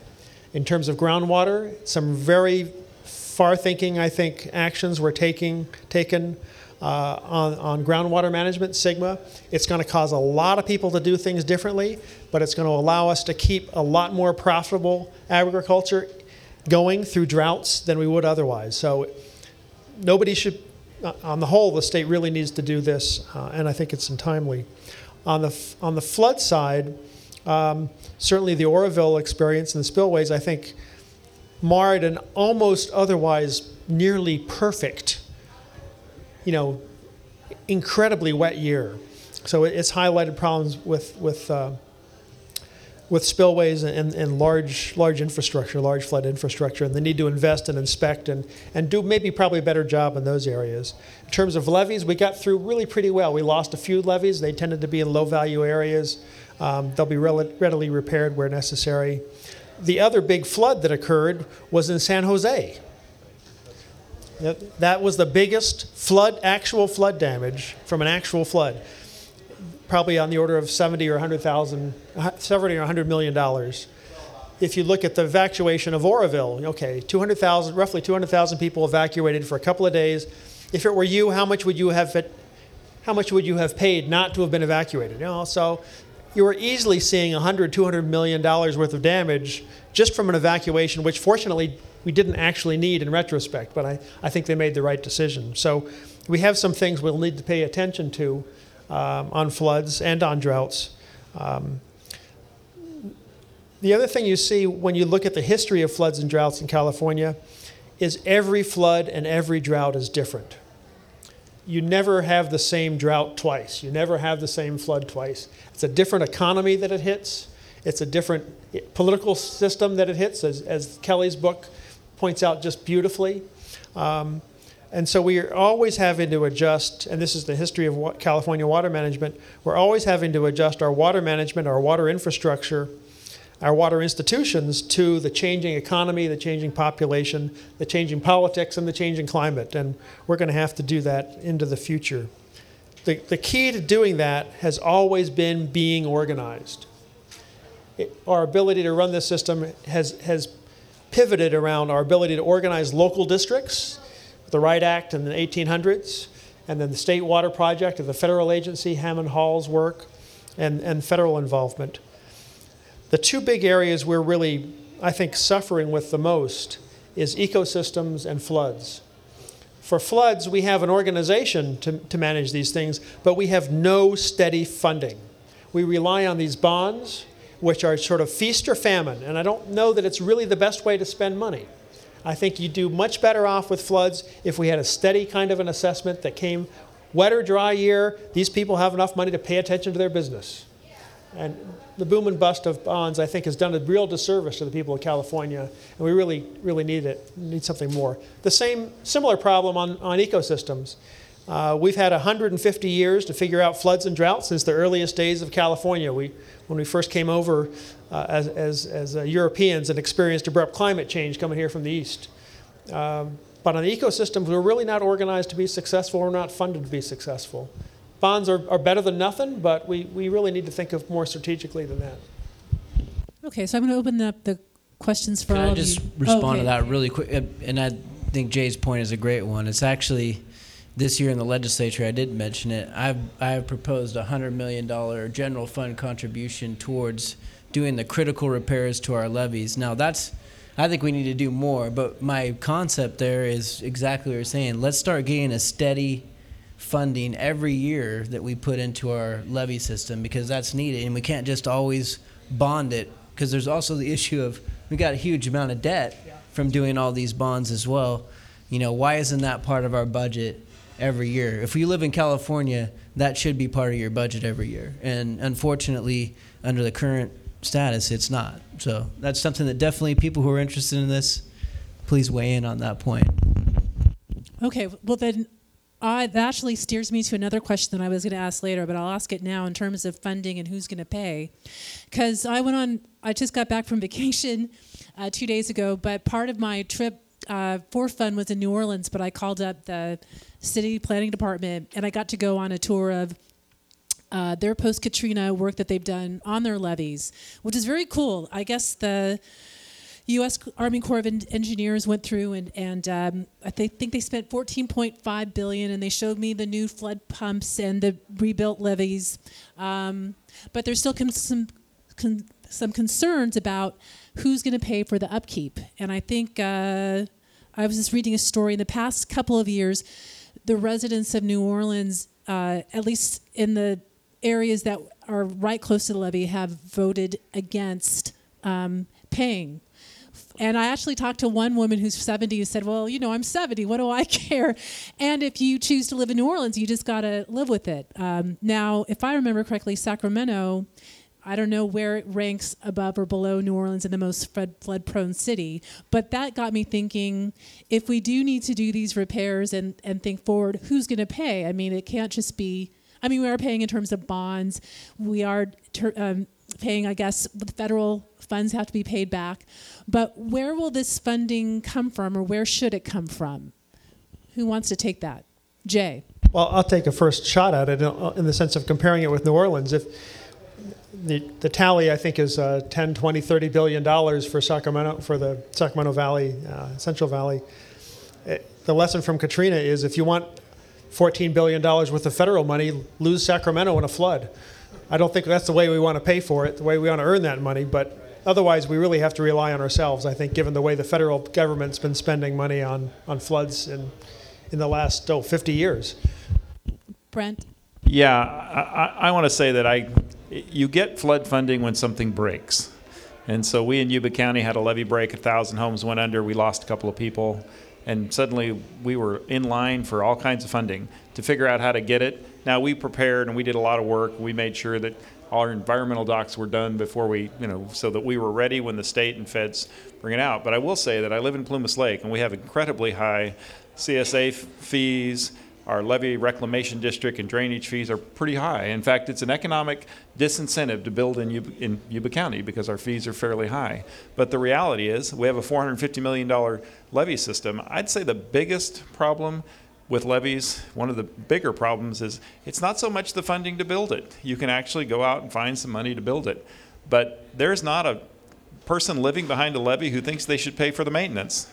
in terms of groundwater, some very far-thinking, I think, actions were taking taken uh, on, on groundwater management, SGMA. It's going to cause a lot of people to do things differently, but it's going to allow us to keep a lot more profitable agriculture going through droughts than we would otherwise. So nobody should, uh, on the whole, the state really needs to do this, uh, and I think it's untimely. On the, on the flood side, um, certainly the Oroville experience and the spillways, I think, marred an almost otherwise nearly perfect you know, incredibly wet year. So it's highlighted problems with with uh, with spillways and, and large large infrastructure, large flood infrastructure, and the need to invest and inspect and, and do maybe probably a better job in those areas. In terms of levees, we got through really pretty well. We lost a few levees; they tended to be in low value areas. Um, they'll be readily repaired where necessary. The other big flood that occurred was in San Jose. That was the biggest flood, actual flood damage from an actual flood. Probably on the order of 70 or 100,000, 70 or 100 million dollars. If you look at the evacuation of Oroville, okay, 200,000, roughly 200,000 people evacuated for a couple of days. If it were you, how much would you have, how much would you have paid not to have been evacuated? You know, so you were easily seeing 100, 200 million dollars worth of damage just from an evacuation, which fortunately we didn't actually need in retrospect, but I, I think they made the right decision. So we have some things we'll need to pay attention to um, on floods and on droughts. Um, the other thing you see when you look at the history of floods and droughts in California is every flood and every drought is different. You never have the same drought twice. You never have the same flood twice. It's a different economy that it hits. It's a different political system that it hits, as, as Kelley's book points out just beautifully. Um, and so we are always having to adjust, and this is the history of California water management. We're always having to adjust our water management, our water infrastructure, our water institutions to the changing economy, the changing population, the changing politics, and the changing climate. And we're going to have to do that into the future. The, the key to doing that has always been being organized. It, our ability to run this system has, has pivoted around our ability to organize local districts, the Wright Act in the 1800s, and then the State Water Project of the federal agency, Hammond Hall's work, and, and federal involvement. The two big areas we're really, I think, suffering with the most is ecosystems and floods. For floods, we have an organization to, to manage these things, but we have no steady funding. We rely on these bonds, which are sort of feast or famine. And I don't know that it's really the best way to spend money. I think you do much better off with floods if we had a steady kind of an assessment that came wet or dry year, these people have enough money to pay attention to their business. And the boom and bust of bonds, I think, has done a real disservice to the people of California, and we really, really need it, need something more. The same, similar problem on, on ecosystems. Uh, we've had 150 years to figure out floods and droughts since the earliest days of California. We, when we first came over uh, as, as, as uh, Europeans and experienced abrupt climate change coming here from the east. Um, but on the ecosystems, we're really not organized to be successful. We're not funded to be successful. Bonds are, are better than nothing, but we, we really need to think of more strategically than that. Okay, so I'm going to open up the questions for Can all I just of you. respond Oh, okay. to that really quick? And I think Jay's point is a great one. It's actually this year in the legislature, I did mention it. I've I have proposed a hundred million dollar general fund contribution towards doing the critical repairs to our levees. Now that's I think we need to do more, but my concept there is exactly what you're saying. Let's start getting a steady funding every year that we put into our levee system because that's needed, and we can't just always bond it because there's also the issue of we got a huge amount of debt from doing all these bonds as well. You know, why isn't that part of our budget every year? If you live in California, that should be part of your budget every year. And unfortunately, under the current status, it's not. So that's something that definitely people who are interested in this, please weigh in on that point. Okay, well then, I, that actually steers me to another question that I was going to ask later, but I'll ask it now in terms of funding and who's going to pay. Because I went on, I just got back from vacation uh, two days ago, but part of my trip uh, for fun was in New Orleans, but I called up the city planning department and I got to go on a tour of uh, their post Katrina work that they've done on their levees, which is very cool. I guess the U.S. Army Corps of Engineers went through and and um, I th- think they spent 14.5 billion, and they showed me the new flood pumps and the rebuilt levees. Um, but there's still con- some con- some concerns about who's going to pay for the upkeep, and I think uh, I was just reading a story in the past couple of years, the residents of New Orleans, uh, at least in the areas that are right close to the levee, have voted against um, paying and I actually talked to one woman who's 70 who said, Well, you know, I'm 70. What do I care? And if you choose to live in New Orleans, you just got to live with it. Um, now, if I remember correctly, Sacramento, I don't know where it ranks above or below New Orleans in the most flood, prone city, but that got me thinking if we do need to do these repairs and, and think forward, who's going to pay? I mean, it can't just be, I mean, we are paying in terms of bonds. We are ter- um, paying, I guess, the federal funds have to be paid back. But where will this funding come from, or where should it come from? Who wants to take that? Jay. Well, I'll take a first shot at it in the sense of comparing it with New Orleans. If the, the tally, I think, is uh, 10, 20, 30 billion dollars for Sacramento, for the Sacramento Valley, uh, Central Valley. It, eh, the lesson from Katrina is if you want 14 billion dollars worth of federal money, lose Sacramento in a flood. I don't think that's the way we want to pay for it, the way we want to earn that money, but otherwise we really have to rely on ourselves, I think, given the way the federal government's been spending money on, on floods in, in the last, oh, 50 years. Brent? Yeah, I, I, I want to say that I, you get flood funding when something breaks. And so we in Yuba County had a levee break, a thousand homes went under, we lost a couple of people, and suddenly we were in line for all kinds of funding to figure out how to get it now we prepared and we did a lot of work. We made sure that our environmental docs were done before we, you know, so that we were ready when the state and feds bring it out. But I will say that I live in Plumas Lake and we have incredibly high CSA f- fees. Our levee reclamation district and drainage fees are pretty high. In fact, it's an economic disincentive to build in Yuba, in Yuba County because our fees are fairly high. But the reality is, we have a $450 million levee system. I'd say the biggest problem with levees, one of the bigger problems is it's not so much the funding to build it. You can actually go out and find some money to build it. But there's not a person living behind a levee who thinks they should pay for the maintenance.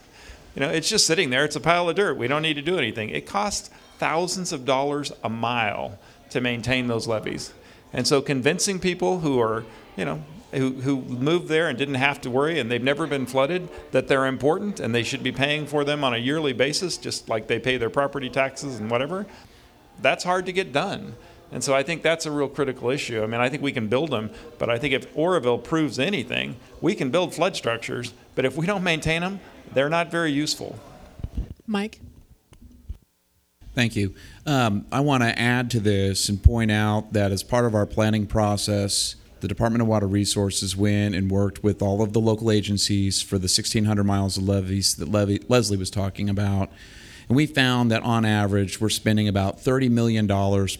You know, it's just sitting there, it's a pile of dirt. We don't need to do anything. It costs thousands of dollars a mile to maintain those levees. And so convincing people who are, you know, who, who moved there and didn't have to worry and they've never been flooded that they're important and they should be paying for them on a yearly basis, just like they pay their property taxes and whatever, that's hard to get done. And so I think that's a real critical issue. I mean, I think we can build them, but I think if Oroville proves anything, we can build flood structures, but if we don't maintain them, they're not very useful. Mike? Thank you. Um, I want to add to this and point out that as part of our planning process, the Department of Water Resources went and worked with all of the local agencies for the 1,600 miles of levees that Levy, Leslie was talking about. And we found that on average, we're spending about $30 million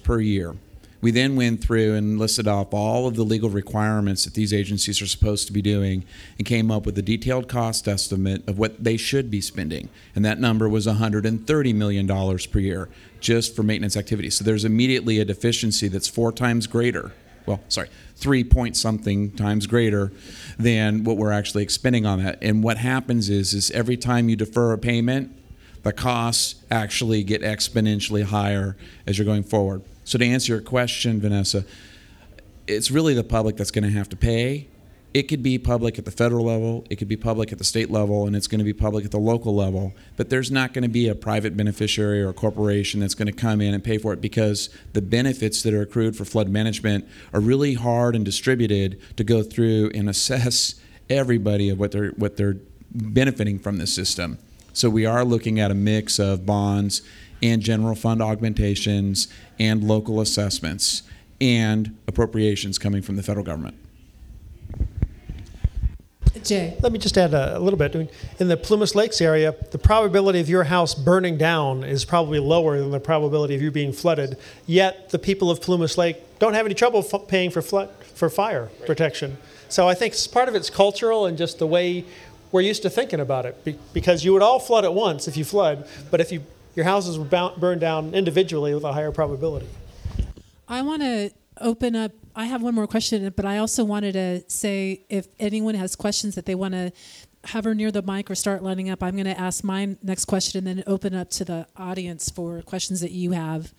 per year. We then went through and listed off all of the legal requirements that these agencies are supposed to be doing and came up with a detailed cost estimate of what they should be spending. And that number was $130 million per year just for maintenance activities. So there's immediately a deficiency that's four times greater well, sorry, three point something times greater than what we're actually expending on that. And what happens is, is every time you defer a payment, the costs actually get exponentially higher as you're going forward. So to answer your question, Vanessa, it's really the public that's going to have to pay it could be public at the federal level, it could be public at the state level, and it's going to be public at the local level. But there's not going to be a private beneficiary or a corporation that's going to come in and pay for it because the benefits that are accrued for flood management are really hard and distributed to go through and assess everybody of what they're what they're benefiting from this system. So we are looking at a mix of bonds and general fund augmentations and local assessments and appropriations coming from the federal government. Jay. Let me just add a, a little bit. In the Plumas Lakes area, the probability of your house burning down is probably lower than the probability of you being flooded. Yet the people of Plumas Lake don't have any trouble f- paying for flood for fire right. protection. So I think part of it's cultural and just the way we're used to thinking about it. Be- because you would all flood at once if you flood, but if you your houses were burned down individually with a higher probability. I want to open up I have one more question, but I also wanted to say if anyone has questions that they want to hover near the mic or start lining up, I'm going to ask my next question and then open up to the audience for questions that you have.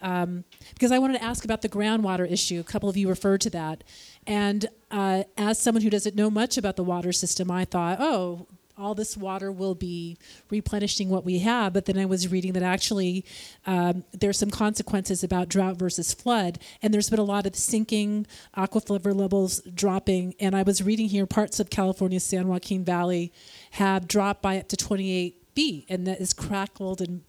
Um, because I wanted to ask about the groundwater issue. A couple of you referred to that. And uh, as someone who doesn't know much about the water system, I thought, oh, all this water will be replenishing what we have. But then I was reading that actually um, there's some consequences about drought versus flood, and there's been a lot of sinking, aquifer levels dropping. And I was reading here parts of California's San Joaquin Valley have dropped by up to 28 feet, and that is crackled and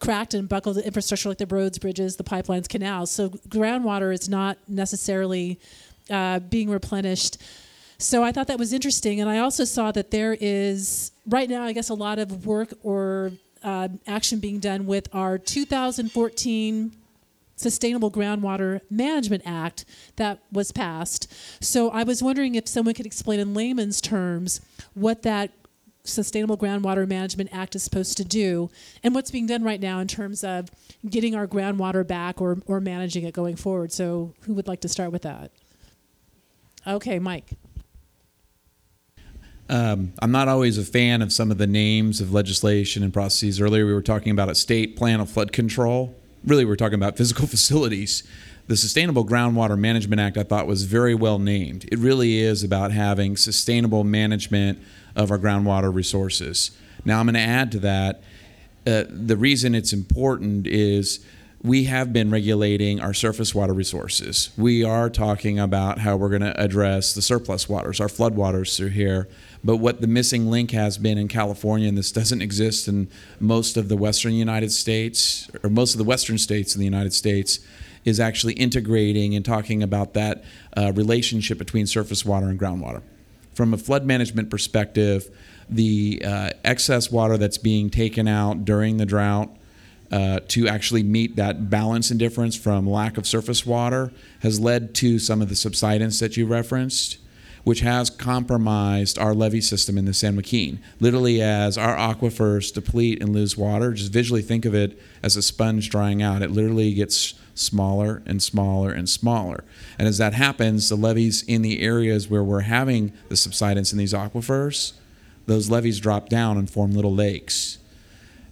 cracked and buckled infrastructure like the roads, bridges, the pipelines, canals. So groundwater is not necessarily uh, being replenished so I thought that was interesting. And I also saw that there is, right now, I guess, a lot of work or uh, action being done with our 2014 Sustainable Groundwater Management Act that was passed. So I was wondering if someone could explain in layman's terms what that Sustainable Groundwater Management Act is supposed to do and what's being done right now in terms of getting our groundwater back or, or managing it going forward. So, who would like to start with that? Okay, Mike. Um, I'm not always a fan of some of the names of legislation and processes. Earlier, we were talking about a state plan of flood control. Really, we are talking about physical facilities. The Sustainable Groundwater Management Act, I thought, was very well named. It really is about having sustainable management of our groundwater resources. Now, I'm going to add to that. Uh, the reason it's important is we have been regulating our surface water resources. We are talking about how we're going to address the surplus waters, our floodwaters through here. But what the missing link has been in California, and this doesn't exist in most of the western United States, or most of the western states in the United States, is actually integrating and talking about that uh, relationship between surface water and groundwater. From a flood management perspective, the uh, excess water that's being taken out during the drought uh, to actually meet that balance and difference from lack of surface water has led to some of the subsidence that you referenced which has compromised our levee system in the San Joaquin. Literally, as our aquifers deplete and lose water, just visually think of it as a sponge drying out. It literally gets smaller and smaller and smaller. And as that happens, the levees in the areas where we're having the subsidence in these aquifers, those levees drop down and form little lakes.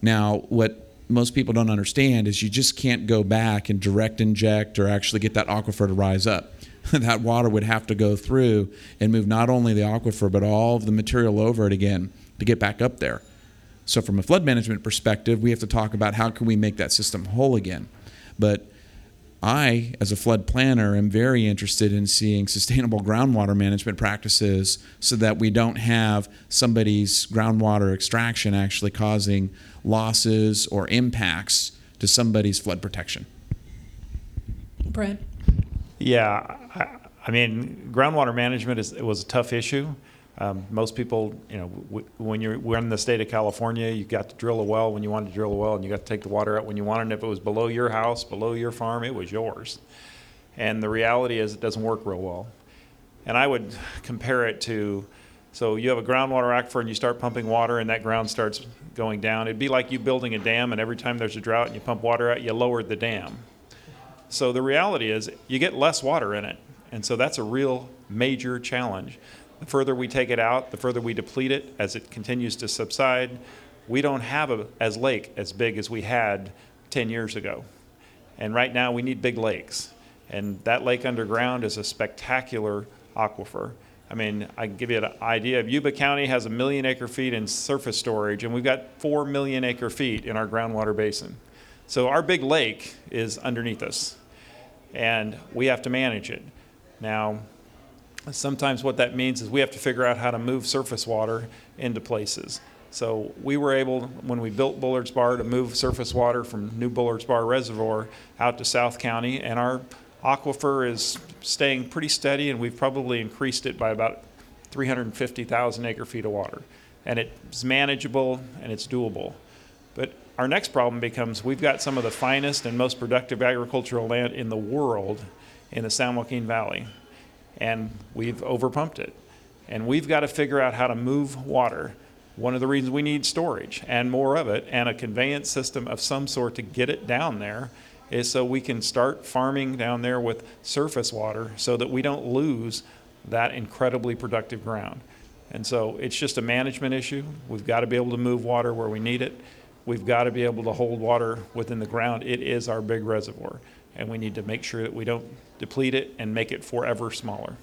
Now, what most people don't understand is you just can't go back and direct inject or actually get that aquifer to rise up. that water would have to go through and move not only the aquifer, but all of the material over it again to get back up there. So from a flood management perspective, we have to talk about how can we make that system whole again. But I, as a flood planner, am very interested in seeing sustainable groundwater management practices so that we don't have somebody's groundwater extraction actually causing losses or impacts to somebody's flood protection. Brent? Yeah, I, mean, groundwater management is was a tough issue. Um, most people, you know, w- when you're we're in the state of California, you got to drill a well when you wanted to drill a well, and you got to take the water out when you wanted. And if it was below your house, below your farm, it was yours. And the reality is, it doesn't work real well. And I would compare it to, so you have a groundwater aquifer and you start pumping water, and that ground starts going down. It'd be like you building a dam, and every time there's a drought and you pump water out, you lowered the dam. So the reality is, you get less water in it. And so that's a real major challenge. The further we take it out, the further we deplete it as it continues to subside. We don't have a as lake as big as we had 10 years ago. And right now we need big lakes. And that lake underground is a spectacular aquifer. I mean, I can give you an idea. Yuba County has a million acre feet in surface storage, and we've got four million acre feet in our groundwater basin. So our big lake is underneath us and we have to manage it. Now, sometimes what that means is we have to figure out how to move surface water into places. So we were able, when we built Bullards Bar, to move surface water from New Bullards Bar Reservoir out to South County, and our aquifer is staying pretty steady, and we've probably increased it by about 350,000 acre feet of water. And it's manageable and it's doable. But our next problem becomes we've got some of the finest and most productive agricultural land in the world in the San Joaquin Valley, and we've overpumped it. And we've got to figure out how to move water. One of the reasons we need storage and more of it, and a conveyance system of some sort to get it down there, is so we can start farming down there with surface water so that we don't lose that incredibly productive ground. And so it's just a management issue. We've got to be able to move water where we need it. We've got to be able to hold water within the ground. It is our big reservoir, and we need to make sure that we don't deplete it and make it forever smaller.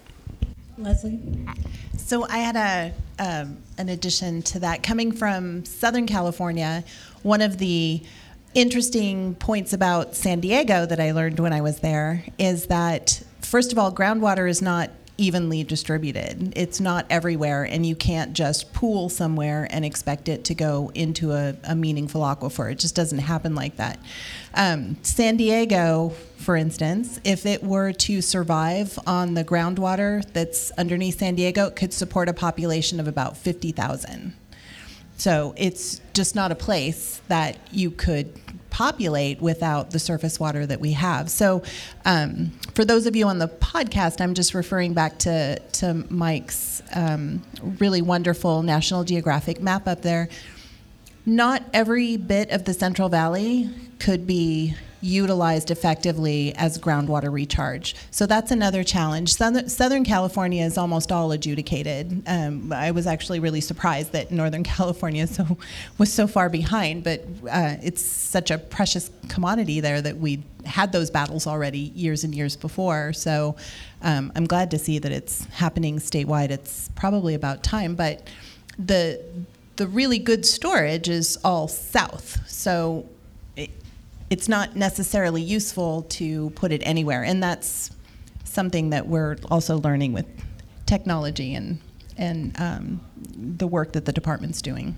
Leslie? So I had a um, an addition to that coming from Southern California. One of the interesting points about San Diego that I learned when I was there is that first of all, groundwater is not evenly distributed. It's not everywhere, and you can't just pool somewhere and expect it to go into a, a meaningful aquifer. It just doesn't happen like that. Um, San Diego, for instance, if it were to survive on the groundwater that's underneath San Diego, it could support a population of about 50,000. So it's just not a place that you could populate without the surface water that we have. So, um, for those of you on the podcast, I'm just referring back to to Mike's um, really wonderful National Geographic map up there. Not every bit of the Central Valley could be utilized effectively as groundwater recharge. So that's another challenge. Southern, California is almost all adjudicated. Um, I was actually really surprised that Northern California so was so far behind, but uh, it's such a precious commodity there that we had those battles already years and years before. So um, I'm glad to see that it's happening statewide. It's probably about time, but the the really good storage is all south. So it's not necessarily useful to put it anywhere. And that's something that we're also learning with technology and, and um, the work that the department's doing.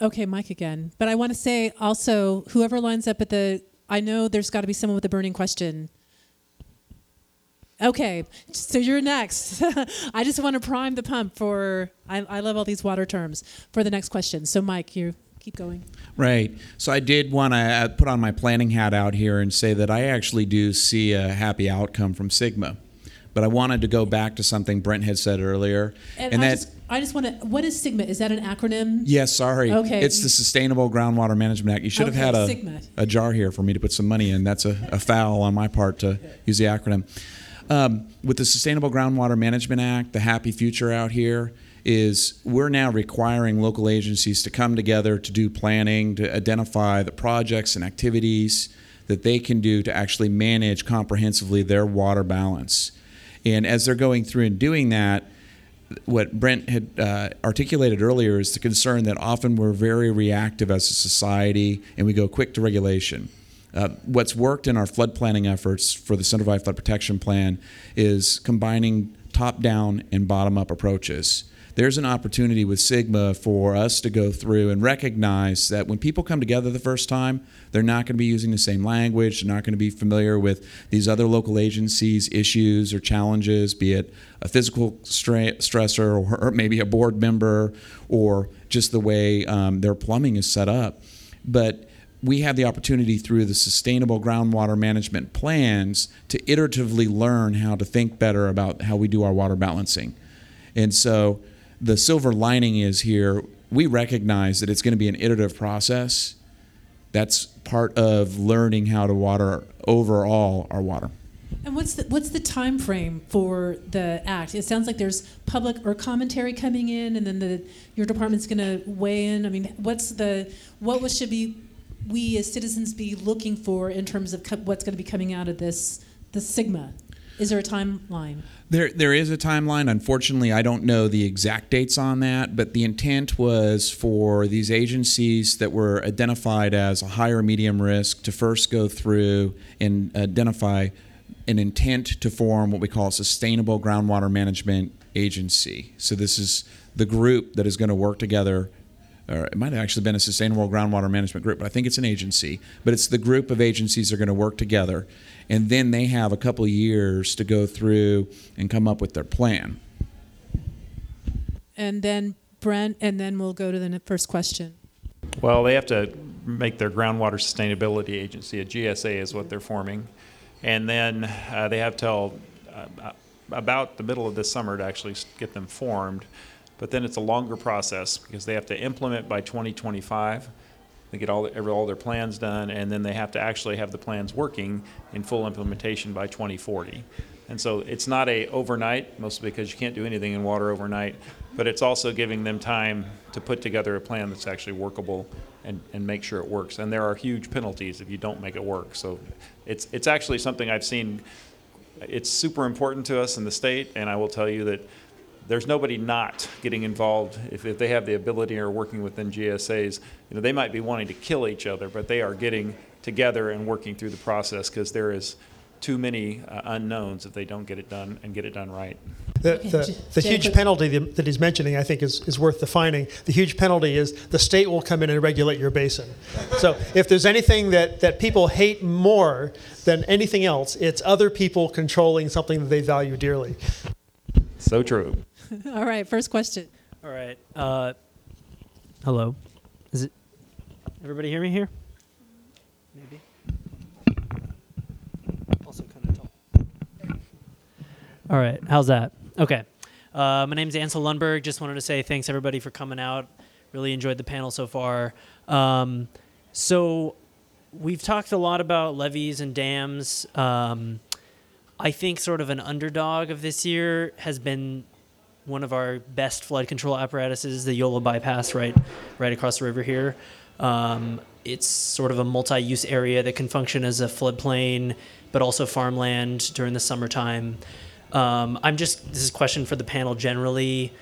Okay, Mike again. But I want to say also, whoever lines up at the, I know there's got to be someone with a burning question. Okay, so you're next. I just want to prime the pump for, I, I love all these water terms, for the next question. So, Mike, you keep going. Right. So I did want to uh, put on my planning hat out here and say that I actually do see a happy outcome from SGMA. But I wanted to go back to something Brent had said earlier. And, and I that just, I just want to. What is SGMA? Is that an acronym? Yes. Sorry. Okay. It's the Sustainable Groundwater Management Act. You should okay, have had a, a jar here for me to put some money in. That's a, a foul on my part to use the acronym. Um, with the Sustainable Groundwater Management Act, the happy future out here, is we're now requiring local agencies to come together to do planning, to identify the projects and activities that they can do to actually manage comprehensively their water balance. And as they're going through and doing that, what Brent had uh, articulated earlier is the concern that often we're very reactive as a society and we go quick to regulation. Uh, what's worked in our flood planning efforts for the Central Valley Flood Protection Plan is combining top down and bottom up approaches there's an opportunity with SGMA for us to go through and recognize that when people come together the first time, they're not going to be using the same language, they're not going to be familiar with these other local agencies' issues or challenges, be it a physical stra- stressor or, or, maybe a board member or just the way um, their plumbing is set up. But we have the opportunity through the sustainable groundwater management plans to iteratively learn how to think better about how we do our water balancing. And so the silver lining is here we recognize that it's going to be an iterative process. That's part of learning how to water overall our water. And what's the what's the time frame for the act? It sounds like there's public or commentary coming in and then the your department's going to weigh in. I mean what's the what should be we as citizens be looking for in terms of co- what's going to be coming out of this the SGMA is there a timeline? There, there is a timeline. Unfortunately, I don't know the exact dates on that, but the intent was for these agencies that were identified as a higher medium risk to first go through and identify an intent to form what we call a sustainable groundwater management agency. So this is the group that is going to work together or it might have actually been a sustainable groundwater management group, but I think it's an agency. But it's the group of agencies that are going to work together, and then they have a couple of years to go through and come up with their plan. And then Brent, and then we'll go to the first question. Well, they have to make their groundwater sustainability agency. A GSA is what they're forming, and then uh, they have till uh, about the middle of this summer to actually get them formed but then it's a longer process because they have to implement by 2025. They get all, all their plans done, and then they have to actually have the plans working in full implementation by 2040. And so it's not a overnight, mostly because you can't do anything in water overnight, but it's also giving them time to put together a plan that's actually workable and, and make sure it works. And there are huge penalties if you don't make it work. So it's, it's actually something I've seen. It's super important to us in the state, and I will tell you that there's nobody not getting involved if, if they have the ability or working within GSAs. You know, they might be wanting to kill each other, but they are getting together and working through the process because there is too many uh, unknowns if they don't get it done and get it done right. The, the, the huge penalty that he's mentioning, I think, is, is worth defining. The huge penalty is the state will come in and regulate your basin. So if there's anything that, that people hate more than anything else, it's other people controlling something that they value dearly. So true. All right, first question. All right. Uh, hello. Is it? Everybody hear me here? Maybe. Also kind of tall. All right. How's that? Okay. Uh, my name's Ansel Lundberg. Just wanted to say thanks everybody for coming out. Really enjoyed the panel so far. Um, so we've talked a lot about levees and dams. Um, I think sort of an underdog of this year has been one of our best flood control apparatuses, the Yolo bypass, right, right across the river here. Um, it's sort of a multi-use area that can function as a floodplain, but also farmland during the summertime. Um, I'm just this is a question for the panel generally.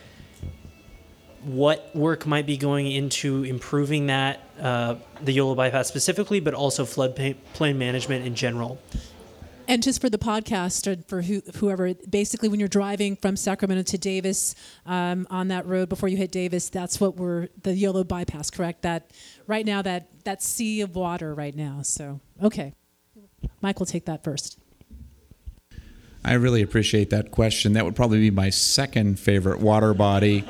What work might be going into improving that uh, the Yolo bypass specifically, but also floodplain management in general? And just for the podcast or for who, whoever, basically when you're driving from Sacramento to Davis um, on that road before you hit Davis, that's what we're the Yolo bypass, correct? That right now that that sea of water right now. So okay, Mike will take that first. I really appreciate that question. That would probably be my second favorite water body,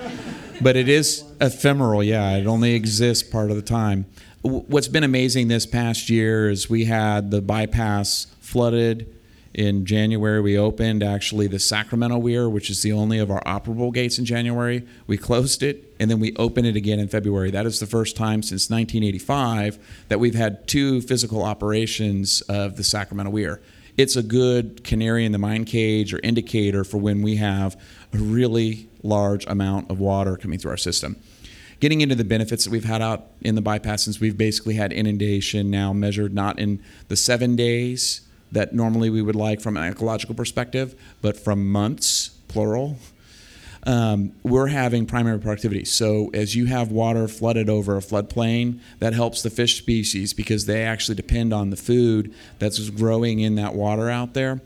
but it is ephemeral. Yeah, it only exists part of the time. What's been amazing this past year is we had the bypass flooded. In January, we opened actually the Sacramento Weir, which is the only of our operable gates in January. We closed it and then we opened it again in February. That is the first time since 1985 that we've had two physical operations of the Sacramento Weir. It's a good canary in the mine cage or indicator for when we have a really large amount of water coming through our system getting into the benefits that we've had out in the bypass since we've basically had inundation now measured not in the seven days that normally we would like from an ecological perspective, but from months, plural, um, we're having primary productivity. So as you have water flooded over a floodplain, that helps the fish species because they actually depend on the food that's growing in that water out there.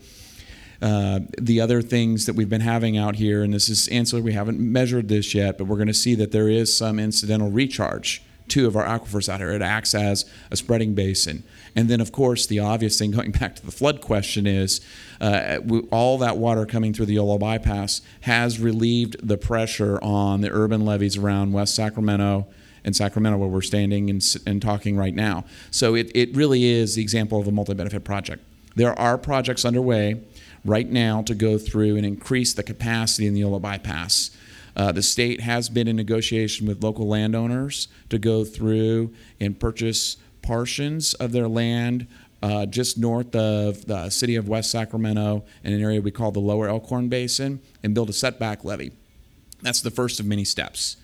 Uh, the other things that we've been having out here, and this is ancillary, we haven't measured this yet, but we're going to see that there is some incidental recharge two of our aquifers out here. It acts as a spreading basin. And then, of course, the obvious thing going back to the flood question is uh, all that water coming through the Yolo bypass has relieved the pressure on the urban levees around West Sacramento and Sacramento, where we're standing and, and talking right now. So it, it really is the example of a multi benefit project. There are projects underway right now to go through and increase the capacity in the Yolo bypass. Uh, the state has been in negotiation with local landowners to go through and purchase portions of their land uh, just north of the city of West Sacramento in an area we call the Lower Elkhorn Basin and build a setback levee. That's the first of many steps.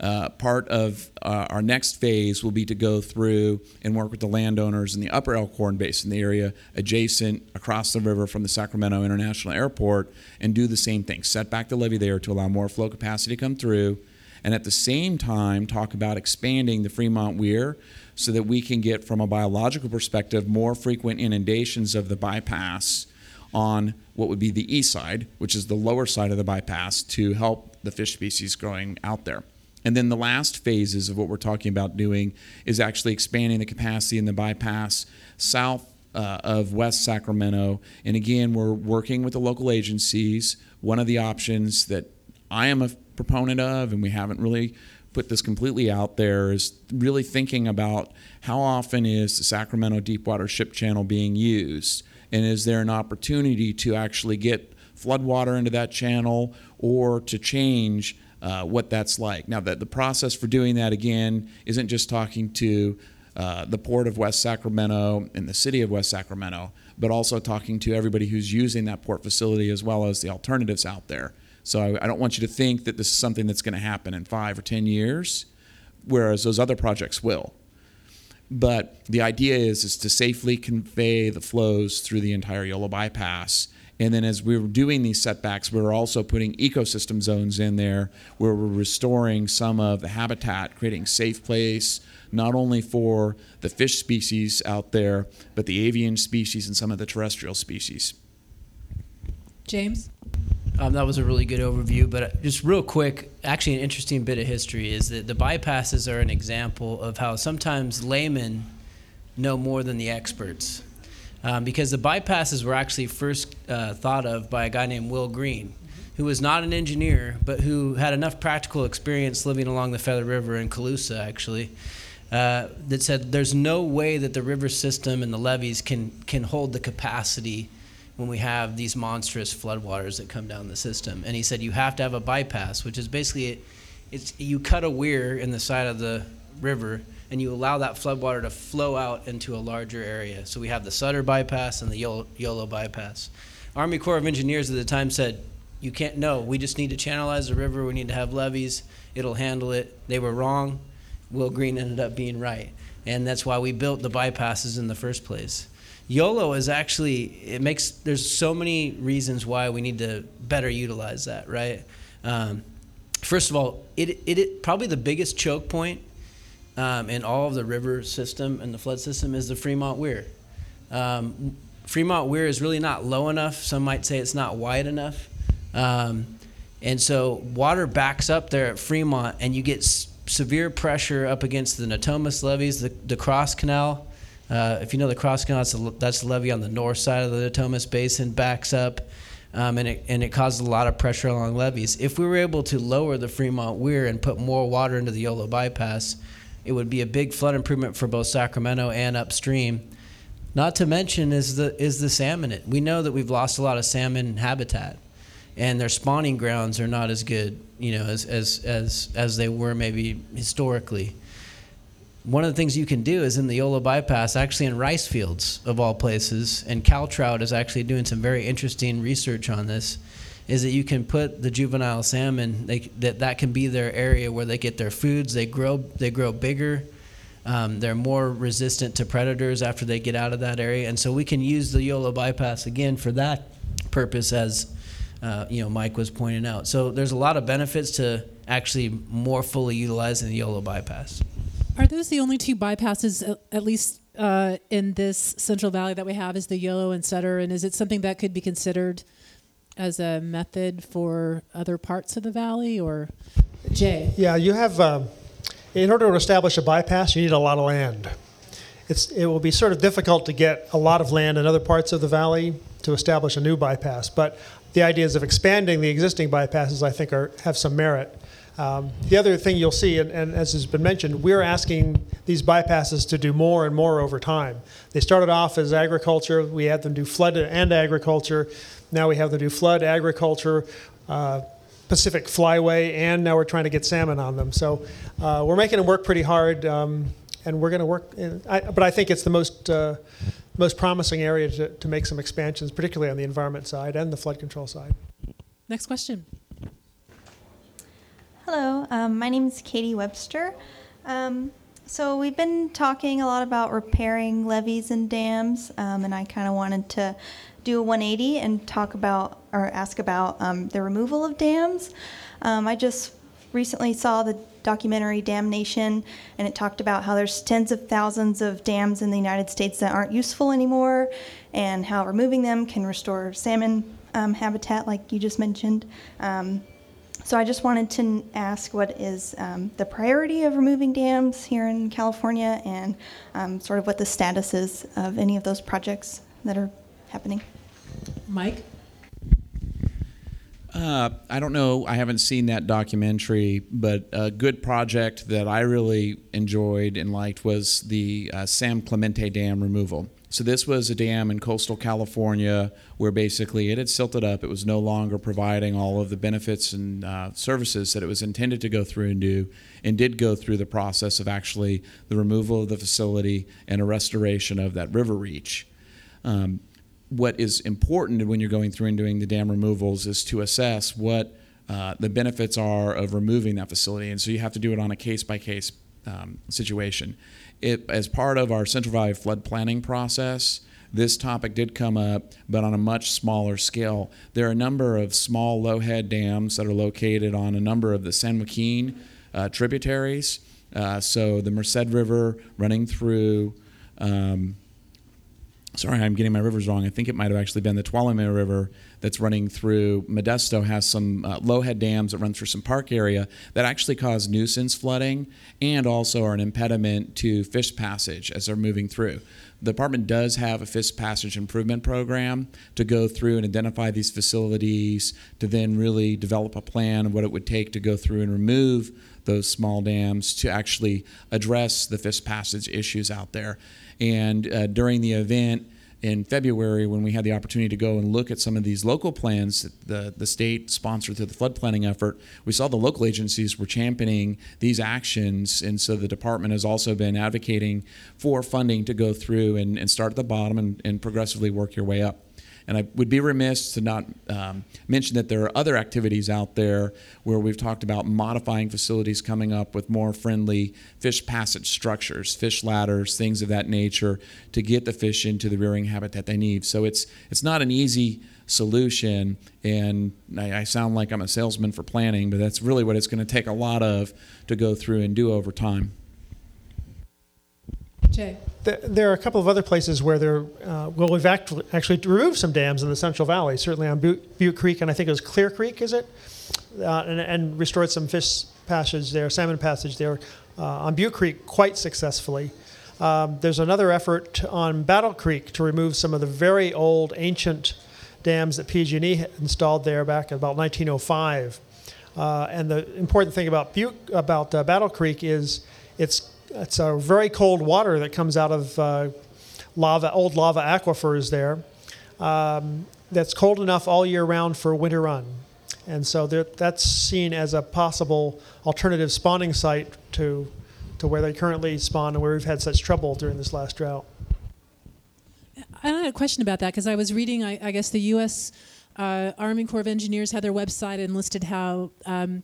Uh, part of uh, our next phase will be to go through and work with the landowners in the upper Elkhorn Basin, the area adjacent across the river from the Sacramento International Airport, and do the same thing set back the levee there to allow more flow capacity to come through. And at the same time, talk about expanding the Fremont Weir so that we can get, from a biological perspective, more frequent inundations of the bypass on what would be the east side, which is the lower side of the bypass, to help the fish species growing out there. And then the last phases of what we're talking about doing is actually expanding the capacity in the bypass south uh, of West Sacramento. And again, we're working with the local agencies. One of the options that I am a proponent of, and we haven't really put this completely out there, is really thinking about how often is the Sacramento Deepwater Ship Channel being used? And is there an opportunity to actually get floodwater into that channel or to change uh, what that's like. Now, that the process for doing that again isn't just talking to uh, the port of West Sacramento and the city of West Sacramento, but also talking to everybody who's using that port facility as well as the alternatives out there. So I, I don't want you to think that this is something that's going to happen in five or 10 years, whereas those other projects will. But the idea is, is to safely convey the flows through the entire Yolo bypass. And then as we were doing these setbacks, we were also putting ecosystem zones in there where we're restoring some of the habitat, creating safe place, not only for the fish species out there, but the avian species and some of the terrestrial species. James? Um, that was a really good overview, but just real quick, actually, an interesting bit of history is that the bypasses are an example of how sometimes laymen know more than the experts. Um, because the bypasses were actually first uh, thought of by a guy named Will Green, who was not an engineer, but who had enough practical experience living along the Feather River in Colusa, actually, uh, that said there's no way that the river system and the levees can, can hold the capacity when we have these monstrous floodwaters that come down the system. And he said you have to have a bypass, which is basically it's you cut a weir in the side of the river and you allow that floodwater to flow out into a larger area. So we have the Sutter bypass and the Yolo, Yolo bypass. Army Corps of Engineers at the time said, you can't, no, we just need to channelize the river, we need to have levees, it'll handle it. They were wrong. Will Green ended up being right. And that's why we built the bypasses in the first place. YOLO is actually it makes there's so many reasons why we need to better utilize that, right? Um, first of all, it, it, it probably the biggest choke point um, in all of the river system and the flood system is the Fremont Weir. Um, Fremont Weir is really not low enough. Some might say it's not wide enough. Um, and so water backs up there at Fremont, and you get s- severe pressure up against the Natomas levees, the, the Cross Canal, uh, if you know the Cross Canal, that's, the levee on the north side of the Natomas Basin, backs up, um, and, it, and it causes a lot of pressure along levees. If we were able to lower the Fremont Weir and put more water into the Yolo bypass, it would be a big flood improvement for both Sacramento and upstream. Not to mention is the is the salmon. It we know that we've lost a lot of salmon habitat, and their spawning grounds are not as good, you know, as as as as they were maybe historically one of the things you can do is in the Yolo bypass, actually in rice fields of all places, and CalTrout is actually doing some very interesting research on this. Is that you can put the juvenile salmon they, that that can be their area where they get their foods. They grow they grow bigger. Um, they're more resistant to predators after they get out of that area, and so we can use the Yolo bypass again for that purpose, as uh, you know Mike was pointing out. So there's a lot of benefits to actually more fully utilizing the Yolo bypass. Are those the only two bypasses, at least uh, in this Central Valley that we have, is the Yolo and Sutter? And is it something that could be considered as a method for other parts of the valley, or Jay? Yeah, you have. Um, in order to establish a bypass, you need a lot of land. It's, it will be sort of difficult to get a lot of land in other parts of the valley to establish a new bypass. But the ideas of expanding the existing bypasses, I think, are, have some merit. Um, the other thing you'll see, and, and, as has been mentioned, we're asking these bypasses to do more and more over time. They started off as agriculture. We had them do flood and agriculture. Now we have them do flood, agriculture, uh, Pacific Flyway, and now we're trying to get salmon on them. So uh, we're making them work pretty hard, um, and we're going to work. In, I, but I think it's the most uh, most promising area to, to make some expansions, particularly on the environment side and the flood control side. Next question. Hello, um, my name is Katie Webster. Um, so we've been talking a lot about repairing levees and dams, um, and I kind of wanted to do a 180 and talk about or ask about um, the removal of dams. Um, I just recently saw the documentary DamNation, and it talked about how there's tens of thousands of dams in the United States that aren't useful anymore, and how removing them can restore salmon um, habitat, like you just mentioned. Um, so I just wanted to ask what is um, the priority of removing dams here in California and um, sort of what the status is of any of those projects that are happening. Mike? Uh, I don't know. I haven't seen that documentary, but a good project that I really enjoyed and liked was the uh, San Clemente Dam removal. So this was a dam in coastal California where basically it had silted up. It was no longer providing all of the benefits and uh, services that it was intended to go through and do, and did go through the process of actually the removal of the facility and a restoration of that river reach. Um, what is important when you're going through and doing the dam removals is to assess what uh, the benefits are of removing that facility. And so you have to do it on a case by case situation. It, as part of our Central Valley flood planning process, this topic did come up, but on a much smaller scale. There are a number of small low head dams that are located on a number of the San Joaquin uh, tributaries. Uh, so the Merced River running through. Um, sorry, I'm getting my rivers wrong. I think it might have actually been the Tuolumne River that's running through Modesto has some uh, low head dams that run through some park area that actually cause nuisance flooding and also are an impediment to fish passage as they're moving through. The department does have a fish passage improvement program to go through and identify these facilities to then really develop a plan of what it would take to go through and remove those small dams to actually address the fish passage issues out there. And uh, during the event, in February when we had the opportunity to go and look at some of these local plans that the, the state sponsored through the flood planning effort, we saw the local agencies were championing these actions. And so the department has also been advocating for funding to go through and, and start at the bottom and, and progressively work your way up. And I would be remiss to not um, mention that there are other activities out there where we've talked about modifying facilities coming up with more friendly fish passage structures, fish ladders, things of that nature to get the fish into the rearing habitat they need. So it's it's not an easy solution, and I, I sound like I'm a salesman for planning, but that's really what it's going to take a lot of to go through and do over time. Jay. There are a couple of other places where there, uh, well, we've actually, actually removed some dams in the Central Valley, certainly on Butte, Butte Creek, and I think it was Clear Creek, is it? Uh, and, and, restored some fish passage there, salmon passage there uh, on Butte Creek quite successfully. Um, there's another effort on Battle Creek to remove some of the very old, ancient dams that PG&E installed there back about 1905. Uh, and the important thing about Butte, about uh, Battle Creek is it's it's a very cold water that comes out of uh, lava, old lava aquifers there. Um, that's cold enough all year round for winter run. And so that's seen as a possible alternative spawning site to, to where they currently spawn and where we've had such trouble during this last drought. I had a question about that because I was reading, I, I guess the U.S. Uh, Army Corps of Engineers had their website and listed how um,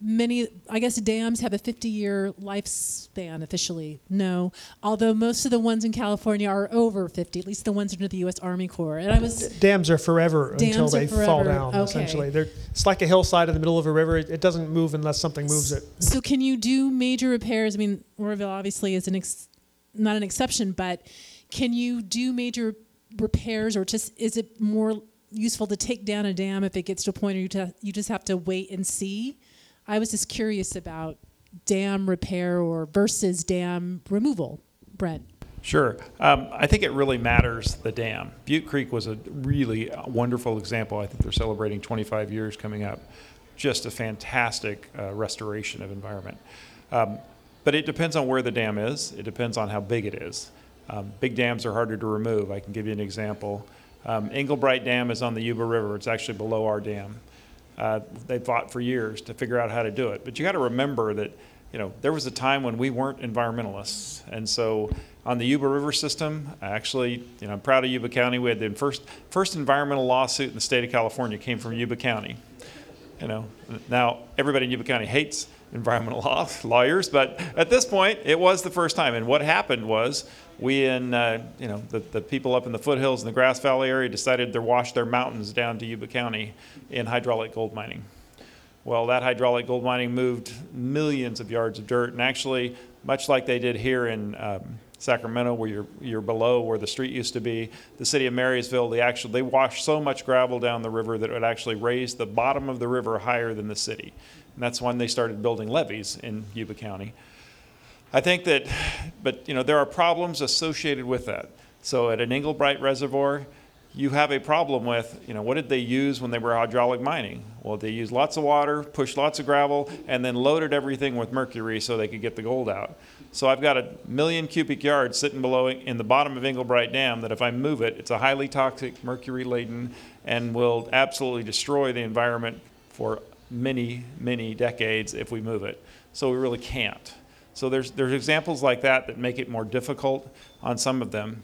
many i guess dams have a 50 year lifespan officially. No although most of the ones in california are over 50 at least the ones under the u.s army corps. And i was dams are forever dams until they forever. fall down okay. essentially. They're, it's like a hillside in the middle of a river. It, it, doesn't move unless something moves it. So can you do major repairs? I mean Oroville obviously is an ex- not an exception but can you do major repairs or just is it more useful to take down a dam if it gets to a point where you, t- you just have to wait and see I was just curious about dam repair or versus dam removal. Brent. Sure. Um, I think it really matters the dam. Butte Creek was a really wonderful example. I think they're celebrating 25 years coming up. Just a fantastic uh, restoration of environment. Um, but it depends on where the dam is. It depends on how big it is. Um, big dams are harder to remove. I can give you an example. Um, Englebright Dam is on the Yuba River. It's actually below our dam. Uh, they fought for years to figure out how to do it. But you got to remember that, you know, there was a time when we weren't environmentalists, and so on the Yuba River system, actually, you know, I'm proud of Yuba County. We had the first first environmental lawsuit in the state of California came from Yuba County. You know, now everybody in Yuba County hates environmental law, lawyers, but at this point, it was the first time. And what happened was we and uh, you know the, the people up in the foothills in the Grass Valley area decided to wash their mountains down to Yuba County in hydraulic gold mining. Well, that hydraulic gold mining moved millions of yards of dirt, and actually, much like they did here in um, Sacramento, where you're you're below where the street used to be, the city of Marysville, they actually they washed so much gravel down the river that it would actually raise the bottom of the river higher than the city, and that's when they started building levees in Yuba County. I think that, but you know, there are problems associated with that. So at an Englebright reservoir, you have a problem with, you know, what did they use when they were hydraulic mining? Well, they used lots of water, pushed lots of gravel, and then loaded everything with mercury so they could get the gold out. So I've got a million cubic yards sitting below in the bottom of Englebright Dam that if I move it, it's a highly toxic, mercury laden, and will absolutely destroy the environment for many, many decades if we move it. So we really can't. So there's, there's examples like that that make it more difficult on some of them.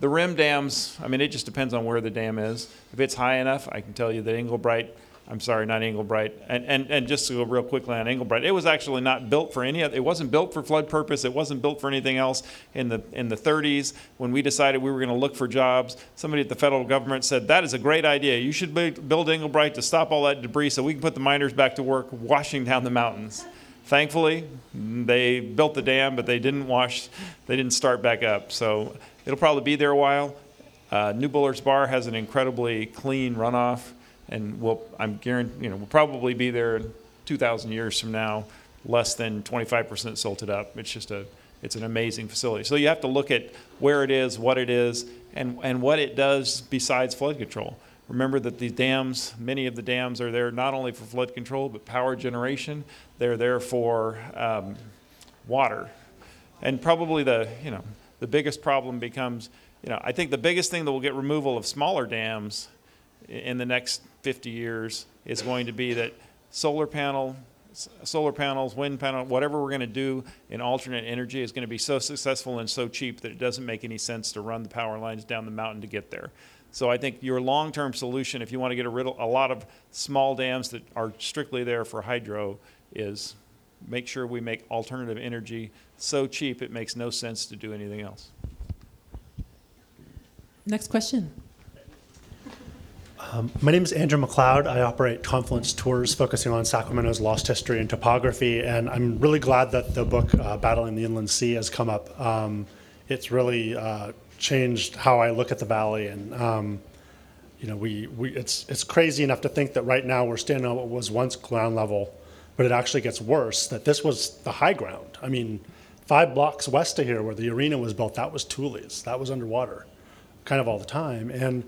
the rim dams, I mean, it just depends on where the dam is. If it's high enough, I can tell you that Englebright, I'm sorry, not Englebright, and, and, and just to go real quickly on Englebright, it was actually not built for any, oth- it wasn't built for flood purpose, it wasn't built for anything else. In the, in the 30s, when we decided we were going to look for jobs, somebody at the federal government said, that is a great idea. You should build build Englebright to stop all that debris so we can put the miners back to work washing down the mountains. Thankfully, they built the dam, but they didn't wash, they didn't start back up. So it'll probably be there a while. Uh, New Bullards Bar has an incredibly clean runoff, and we'll, I'm guaranteed, you know, we'll probably be there in 2,000 years from now, less than 25% silted up. It's just a, it's an amazing facility. So you have to look at where it is, what it is, and, and what it does besides flood control. Remember that these dams, many of the dams are there not only for flood control, but power generation. They're there for um, water. And probably the, you know, the biggest problem becomes, you know, I think the biggest thing that will get removal of smaller dams in the next 50 years is going to be that solar panel, solar panels, wind panel, whatever we're going to do in alternate energy is going to be so successful and so cheap that it doesn't make any sense to run the power lines down the mountain to get there. So I think your long-term solution, if you want to get rid of a lot of small dams that are strictly there for hydro, is make sure we make alternative energy so cheap it makes no sense to do anything else. Next question. My name is Andrew McLeod. I operate Confluence Tours focusing on Sacramento's lost history and topography, and I'm really glad that the book uh, Battling the Inland Sea has come up. Um, it's really uh, changed how I look at the valley, and um, you know, we, we it's it's crazy enough to think that right now we're standing on what was once ground level, but it actually gets worse. That this was the high ground. I mean, five blocks west of here, where the arena was built, that was tules. That was underwater, kind of all the time, and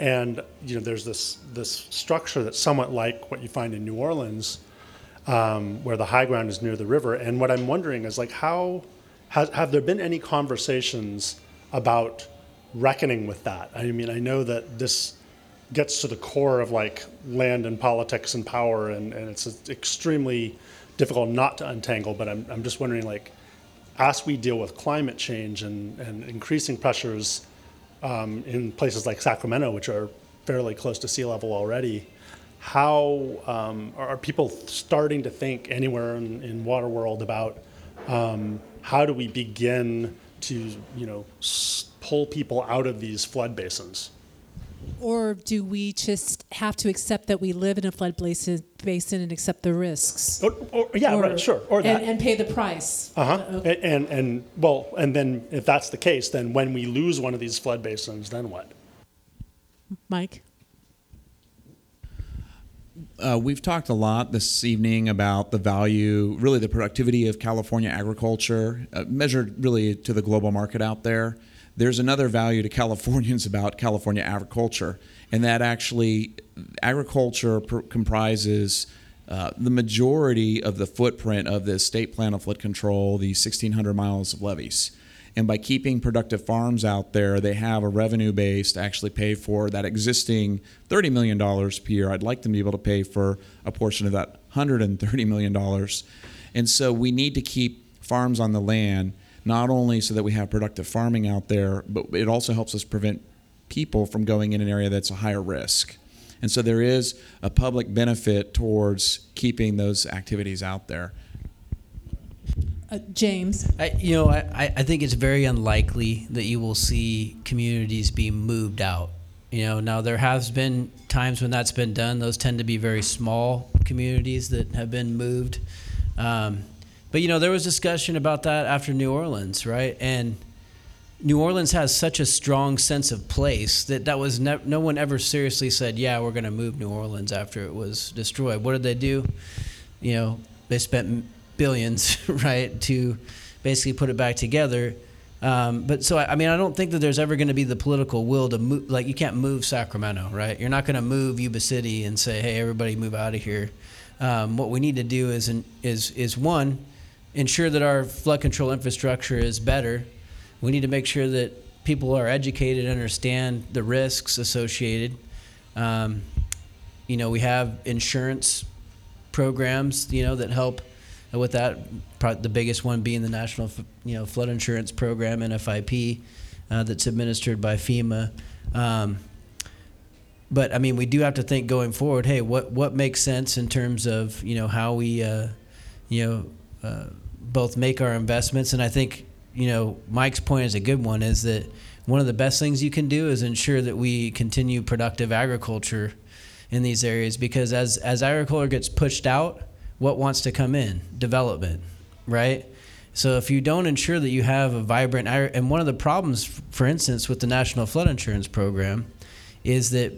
and you know, there's this this structure that's somewhat like what you find in New Orleans, um, where the high ground is near the river. And what I'm wondering is like, how has, have there been any conversations about reckoning with that? I mean, I know that this gets to the core of like land and politics and power, and, and it's extremely difficult not to untangle. But I'm, I'm just wondering, like, as we deal with climate change and, and increasing pressures um, in places like Sacramento, which are fairly close to sea level already, how um, are people starting to think anywhere in, in water world about um, how do we begin to, you know, pull people out of these flood basins? Or do we just have to accept that we live in a flood basin, basin and accept the risks? Or, or, yeah, Or- right, sure, or that. And, and pay the price. Uh huh. And, and and well, and then if that's the case, then when we lose one of these flood basins, then what? Mike? Uh, we've talked a lot this evening about the value, really the productivity of California agriculture, uh, measured really to the global market out there. There's another value to Californians about California agriculture, and that actually agriculture pr- comprises uh, the majority of the footprint of the state plan of flood control, the 1,600 miles of levees. And by keeping productive farms out there, they have a revenue base to actually pay for that existing $30 million per year. I'd like them to be able to pay for a portion of that $130 million. And so we need to keep farms on the land, not only so that we have productive farming out there, but it also helps us prevent people from going in an area that's a higher risk. And so there is a public benefit towards keeping those activities out there. Uh, James? I, you know, I, I think it's very unlikely that you will see communities be moved out. You know, now there has been times when that's been done. Those tend to be very small communities that have been moved. Um, but you know, there was discussion about that after New Orleans, right? And New Orleans has such a strong sense of place that that was ne- no one ever seriously said, "Yeah, we're going to move New Orleans after it was destroyed." What did they do? You know, they spent billions, right, to basically put it back together. Um, but so I, I mean, I don't think that there's ever going to be the political will to move. Like you can't move Sacramento, right? You're not going to move Yuba City and say, "Hey, everybody, move out of here." Um, what we need to do is is is one, ensure that our flood control infrastructure is better. We need to make sure that people are educated, understand the risks associated. Um, you know, we have insurance programs, you know, that help with that. The biggest one being the National, you know, Flood Insurance Program (NFIP). uh, that's administered by FEMA. Um, but I mean, we do have to think going forward. Hey, what what makes sense in terms of you know how we uh, you know uh, both make our investments, and I think you know Mike's point is a good one. Is that one of the best things you can do is ensure that we continue productive agriculture in these areas because as as agriculture gets pushed out, what wants to come in? Development, right? So if you don't ensure that you have a vibrant and one of the problems, for instance, with the National Flood Insurance Program, is that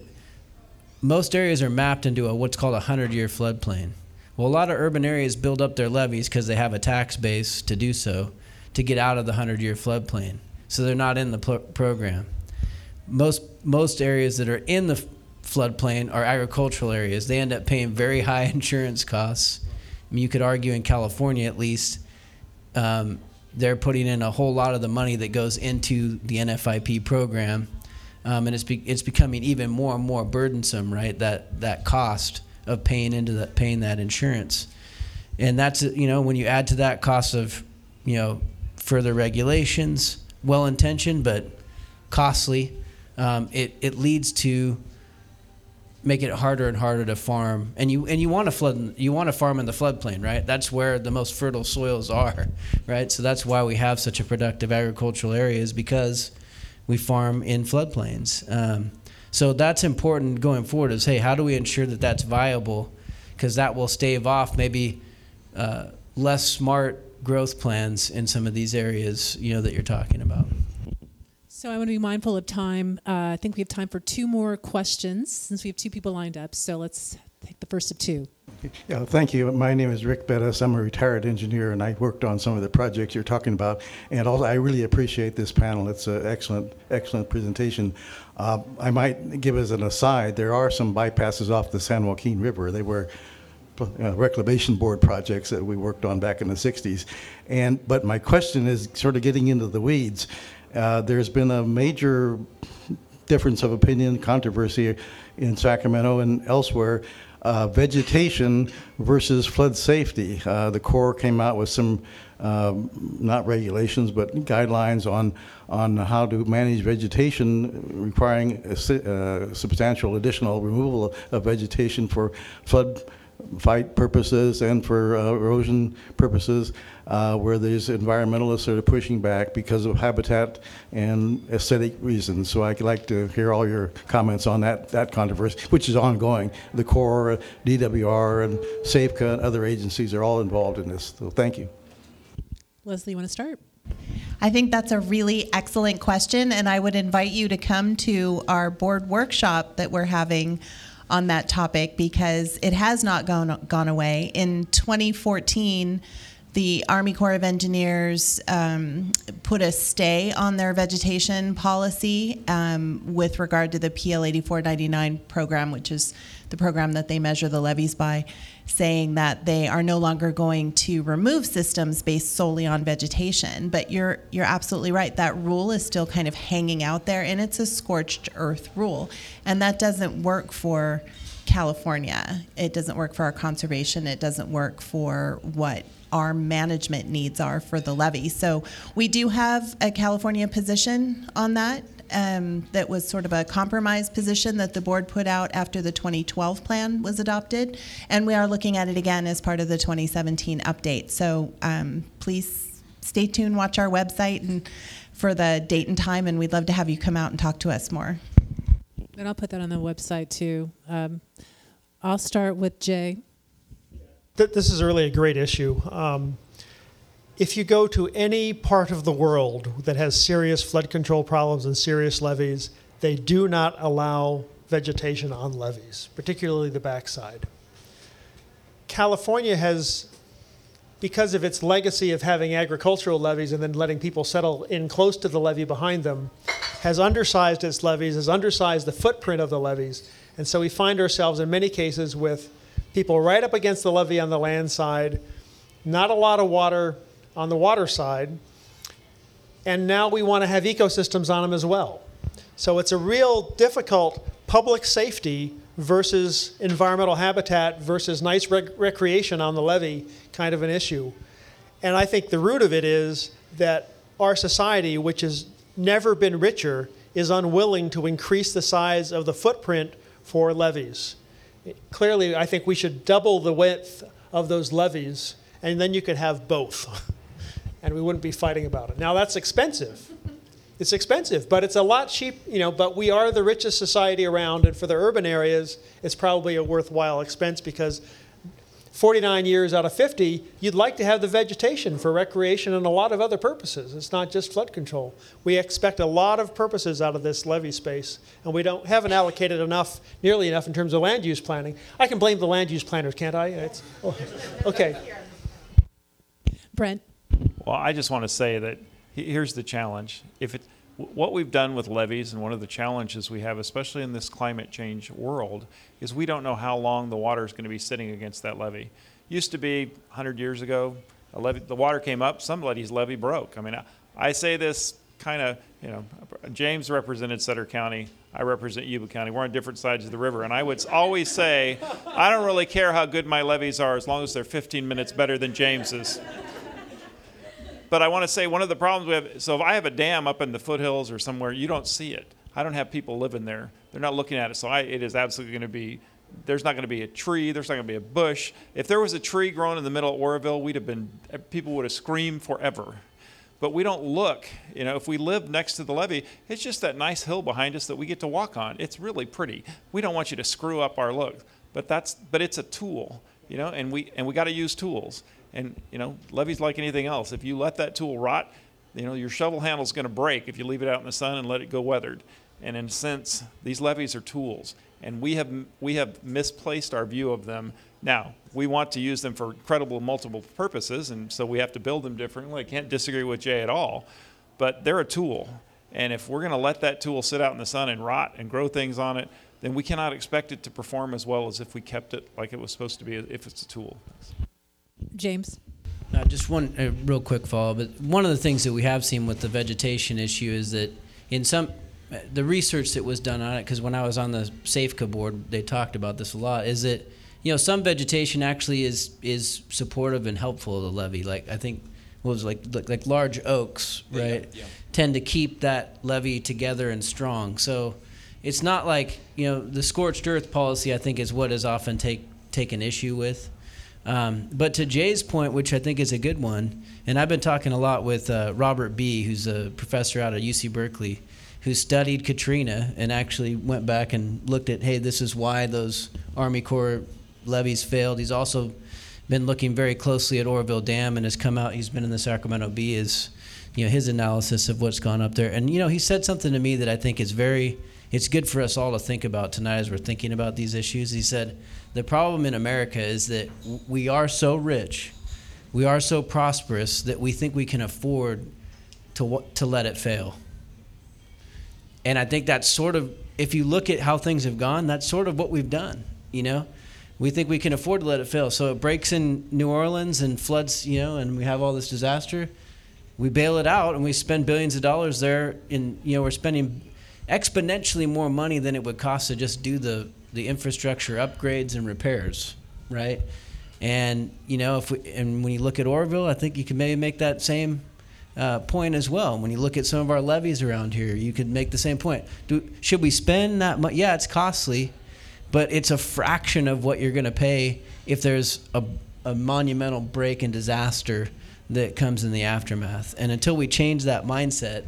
most areas are mapped into a what's called a 100 year floodplain. Well, a lot of urban areas build up their levees because they have a tax base to do so to get out of the 100 year floodplain. So they're not in the program. Most, most areas that are in the floodplain are agricultural areas. They end up paying very high insurance costs. I mean, you could argue in California at least, um, they're putting in a whole lot of the money that goes into the NFIP program um, and it's be, it's becoming even more and more burdensome, right? That that cost of paying into that paying that insurance, and that's you know when you add to that cost of you know further regulations, well intentioned but costly, um, it it leads to make it harder and harder to farm. And you and you want to flood you want to farm in the floodplain right? That's where the most fertile soils are right? So that's why we have such a productive agricultural areas because we farm in floodplains. Um, so that's important going forward. Is hey, how do we ensure that that's viable? Because that will stave off maybe uh, less smart growth plans in some of these areas, you know, that you're talking about. So I want to be mindful of time. Uh, I think we have time for two more questions since we have two people lined up. So let's take the first of two. Yeah, thank you. My name is Rick Bettis. I'm a retired engineer, and I worked on some of the projects you're talking about. And also, I really appreciate this panel. It's an excellent, excellent presentation. Uh, I might give as an aside, there are some bypasses off the San Joaquin River. They were uh, reclamation board projects that we worked on back in the 60s. And but my question is sort of getting into the weeds. Uh, there's been a major difference of opinion, controversy in Sacramento and elsewhere uh, vegetation versus flood safety. Uh, the Corps came out with some, um, not regulations, but guidelines on, on how to manage vegetation requiring a, uh, substantial additional removal of vegetation for flood fight purposes and for uh, erosion purposes, uh, where these environmentalists are pushing back because of habitat and aesthetic reasons. So I'd like to hear all your comments on that, that controversy, which is ongoing. The Corps, DWR, and SAFCA and other agencies are all involved in this. So thank you. Leslie, you want to start? I think that's a really excellent question, and I would invite you to come to our board workshop that we're having on that topic because it has not gone gone away. In 2014, the Army Corps of Engineers um, put a stay on their vegetation policy um, with regard to the PL 8499 program, which is the program that they measure the levees by, saying that they are no longer going to remove systems based solely on vegetation. But you're you're absolutely right. That rule is still kind of hanging out there, and it's a scorched earth rule, and that doesn't work for California. It doesn't work for our conservation. It doesn't work for what our management needs are for the levee. So we do have a California position on that. Um, that was sort of a compromise position that the board put out after the 2012 plan was adopted, and we are looking at it again as part of the 2017 update. So um, please stay tuned, watch our website, and for the date and time, and we'd love to have you come out and talk to us more. And I'll put that on the website too. Um, I'll start with Jay th- this is really a great issue. Um, if you go to any part of the world that has serious flood control problems and serious levees, they do not allow vegetation on levees, particularly the backside. California has, because of its legacy of having agricultural levees and then letting people settle in close to the levee behind them, has undersized its levees, has undersized the footprint of the levees. And so we find ourselves in many cases with people right up against the levee on the land side, not a lot of water on the water side, and now we want to have ecosystems on them as well. So it's a real difficult public safety versus environmental habitat versus nice rec- recreation on the levee kind of an issue. And I think the root of it is that our society, which has never been richer, is unwilling to increase the size of the footprint for levees. Clearly, I think we should double the width of those levees, and then you could have both. and we wouldn't be fighting about it. Now, that's expensive. It's expensive, but it's a lot cheap, you know, but we are the richest society around, and for the urban areas, it's probably a worthwhile expense because 49 years out of 50, you'd like to have the vegetation for recreation and a lot of other purposes. It's not just flood control. We expect a lot of purposes out of this levee space, and we don't haven't allocated enough, nearly enough in terms of land use planning. I can blame the land use planners, can't I? It's, oh, okay. Brent. Well, I just want to say that here's the challenge. If it, what we've done with levees and one of the challenges we have, especially in this climate change world, is we don't know how long the water is going to be sitting against that levee. Used to be 100 years ago, levee, the water came up, somebody's levee broke. I mean, I, I say this kind of, you know, James represented Sutter County. I represent Yuba County. We're on different sides of the river. And I would always say, I don't really care how good my levees are as long as they're 15 minutes better than James's but I want to say one of the problems we have so if I have a dam up in the foothills or somewhere, you don't see it. I don't have people living there. They're not looking at it. So I, it is absolutely going to be there's not going to be a tree, there's not going to be a bush. If there was a tree growing in the middle of Oroville, we'd have been eh, people would have screamed forever. But we don't look, you know, if we live next to the levee, it's just that nice hill behind us that we get to walk on. It's really pretty. We don't want you to screw up our look. But that's but it's a tool, you know, and we and we got to use tools. And you know, levees like anything else. If you let that tool rot, you know your shovel handle is going to break if you leave it out in the sun and let it go weathered. And in a sense, these levees are tools, and we have we have misplaced our view of them. Now we want to use them for credible multiple purposes, and so we have to build them differently. I can't disagree with Jay at all, but they're a tool. And if we're going to let that tool sit out in the sun and rot and grow things on it, then we cannot expect it to perform as well as if we kept it like it was supposed to be if it's a tool. James. Uh, just one uh, real quick follow. But one of the things that we have seen with the vegetation issue is that in some the research that was done on it, because when I was on the SAFCA board, they talked about this a lot. Is that you know some vegetation actually is is supportive and helpful of the levee. Like I think what was like like, like large oaks, right, yeah, yeah. tend to keep that levee together and strong. So it's not like you know the scorched earth policy. I think is what is often take taken issue with. Um, but to Jay's point, which I think is a good one, and I've been talking a lot with uh, Robert Bea, who's a professor out at UC Berkeley, who studied Katrina and actually went back and looked at, hey, this is why those Army Corps levees failed. He's also been looking very closely at Oroville Dam and has come out. He's been in the Sacramento Bee. Is you know his analysis of what's gone up there, and you know he said something to me that I think is very. It's good for us all to think about tonight as we're thinking about these issues. He said the problem in America is that we are so rich, we are so prosperous that we think we can afford to, to let it fail. And I think that's sort of, if you look at how things have gone, that's sort of what we've done, you know? We think we can afford to let it fail. So it breaks in New Orleans and floods, you know, and we have all this disaster. We bail it out and we spend billions of dollars there. In you know, we're spending exponentially more money than it would cost to just do the the infrastructure upgrades and repairs, right? And you know, if we, and when you look at Oroville, I think you can maybe make that same uh, point as well. When you look at some of our levees around here, you could make the same point. Do, should we spend that much? Yeah, it's costly, but it's a fraction of what you're going to pay if there's a, a monumental break and disaster that comes in the aftermath. And until we change that mindset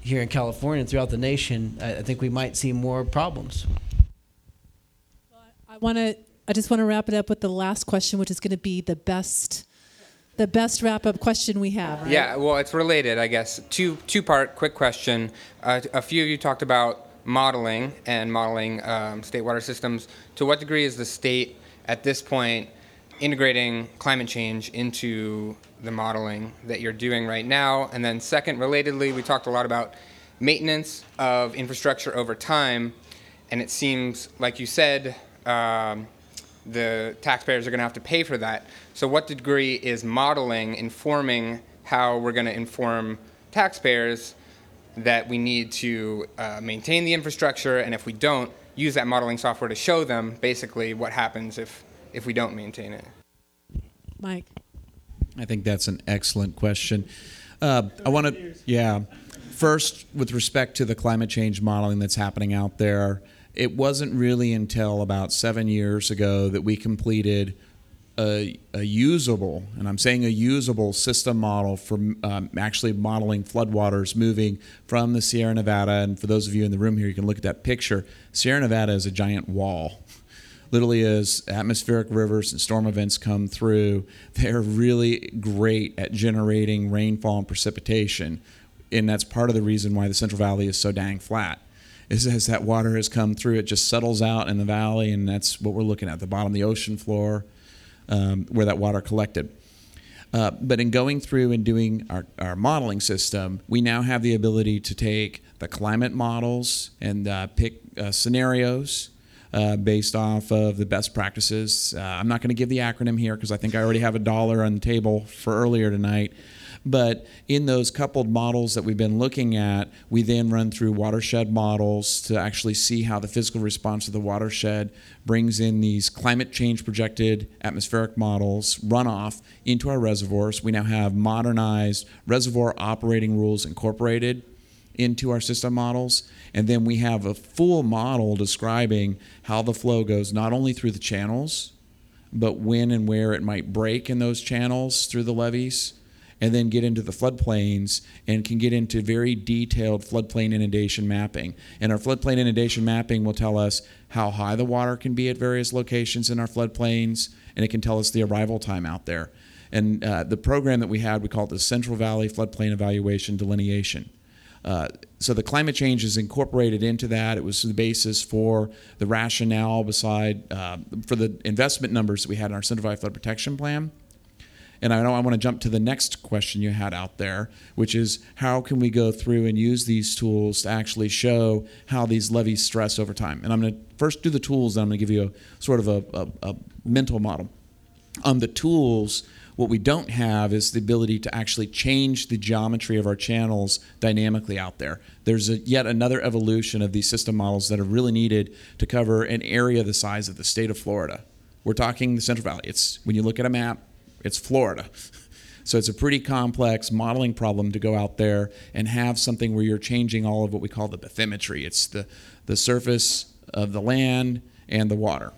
here in California and throughout the nation, I, I think we might see more problems. I want to. I just want to wrap it up with the last question, which is going to be the best, the best wrap up question we have. Right? Yeah, well, it's related, I guess. Two two part quick question. Uh, a few of you talked about modeling and modeling um, state water systems. To what degree is the state at this point integrating climate change into the modeling that you're doing right now? And then second, relatedly, we talked a lot about maintenance of infrastructure over time, and it seems like you said um, the taxpayers are going to have to pay for that. So, what degree is modeling informing how we're going to inform taxpayers that we need to uh, maintain the infrastructure, and if we don't, use that modeling software to show them basically what happens if, if we don't maintain it? Mike. I think that's an excellent question. Uh, I want to, yeah. First, with respect to the climate change modeling that's happening out there, it wasn't really until about seven years ago that we completed a, a usable, and I'm saying a usable system model for um, actually modeling floodwaters moving from the Sierra Nevada. And for those of you in the room here, you can look at that picture. Sierra Nevada is a giant wall. Literally, as atmospheric rivers and storm events come through, they're really great at generating rainfall and precipitation. And that's part of the reason why the Central Valley is so dang flat is as that water has come through, it just settles out in the valley, and that's what we're looking at the bottom of the ocean floor um, where that water collected. Uh, but in going through and doing our, our modeling system, we now have the ability to take the climate models and uh, pick uh, scenarios uh, based off of the best practices. Uh, I'm not going to give the acronym here because I think I already have a dollar on the table for earlier tonight. But in those coupled models that we've been looking at, we then run through watershed models to actually see how the physical response of the watershed brings in these climate change projected atmospheric models, runoff into our reservoirs. We now have modernized reservoir operating rules incorporated into our system models. And then we have a full model describing how the flow goes not only through the channels, but when and where it might break in those channels through the levees and then get into the floodplains and can get into very detailed floodplain inundation mapping. And our floodplain inundation mapping will tell us how high the water can be at various locations in our floodplains, and it can tell us the arrival time out there. And uh, the program that we had, we called it the Central Valley Floodplain Evaluation Delineation. Uh, so the climate change is incorporated into that. It was the basis for the rationale beside uh, for the investment numbers that we had in our Valley Flood Protection Plan. And I know I want to jump to the next question you had out there, which is how can we go through and use these tools to actually show how these levees stress over time? And I'm going to first do the tools, and I'm going to give you a sort of a, a, a mental model. On the tools, what we don't have is the ability to actually change the geometry of our channels dynamically out there. There's a, yet another evolution of these system models that are really needed to cover an area the size of the state of Florida. We're talking the Central Valley. It's when you look at a map, it's Florida. So it's a pretty complex modeling problem to go out there and have something where you're changing all of what we call the bathymetry. It's the, the surface of the land and the water.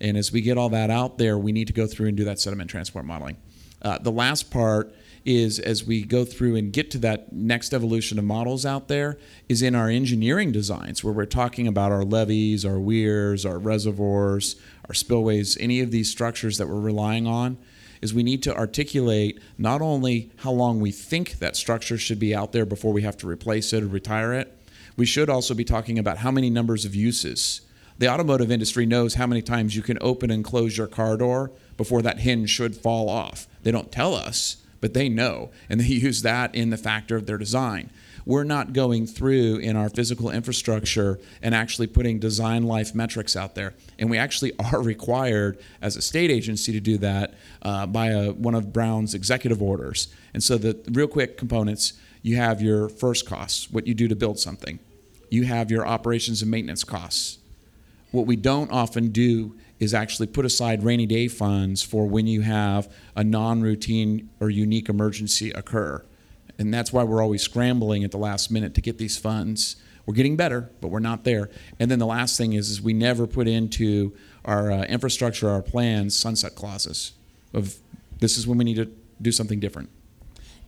And as we get all that out there, we need to go through and do that sediment transport modeling. Uh, the last part is as we go through and get to that next evolution of models out there is in our engineering designs where we're talking about our levees, our weirs, our reservoirs, our spillways, any of these structures that we're relying on is we need to articulate not only how long we think that structure should be out there before we have to replace it or retire it, we should also be talking about how many numbers of uses. The automotive industry knows how many times you can open and close your car door before that hinge should fall off. They don't tell us, but they know, and they use that in the factor of their design we're not going through in our physical infrastructure and actually putting design life metrics out there. And we actually are required as a state agency to do that uh, by a, one of Brown's executive orders. And so the real quick components you have your first costs, what you do to build something, you have your operations and maintenance costs. What we don't often do is actually put aside rainy day funds for when you have a non routine or unique emergency occur and that's why we're always scrambling at the last minute to get these funds. We're getting better, but we're not there. And then the last thing is, is we never put into our uh, infrastructure, our plans, sunset clauses of this is when we need to do something different.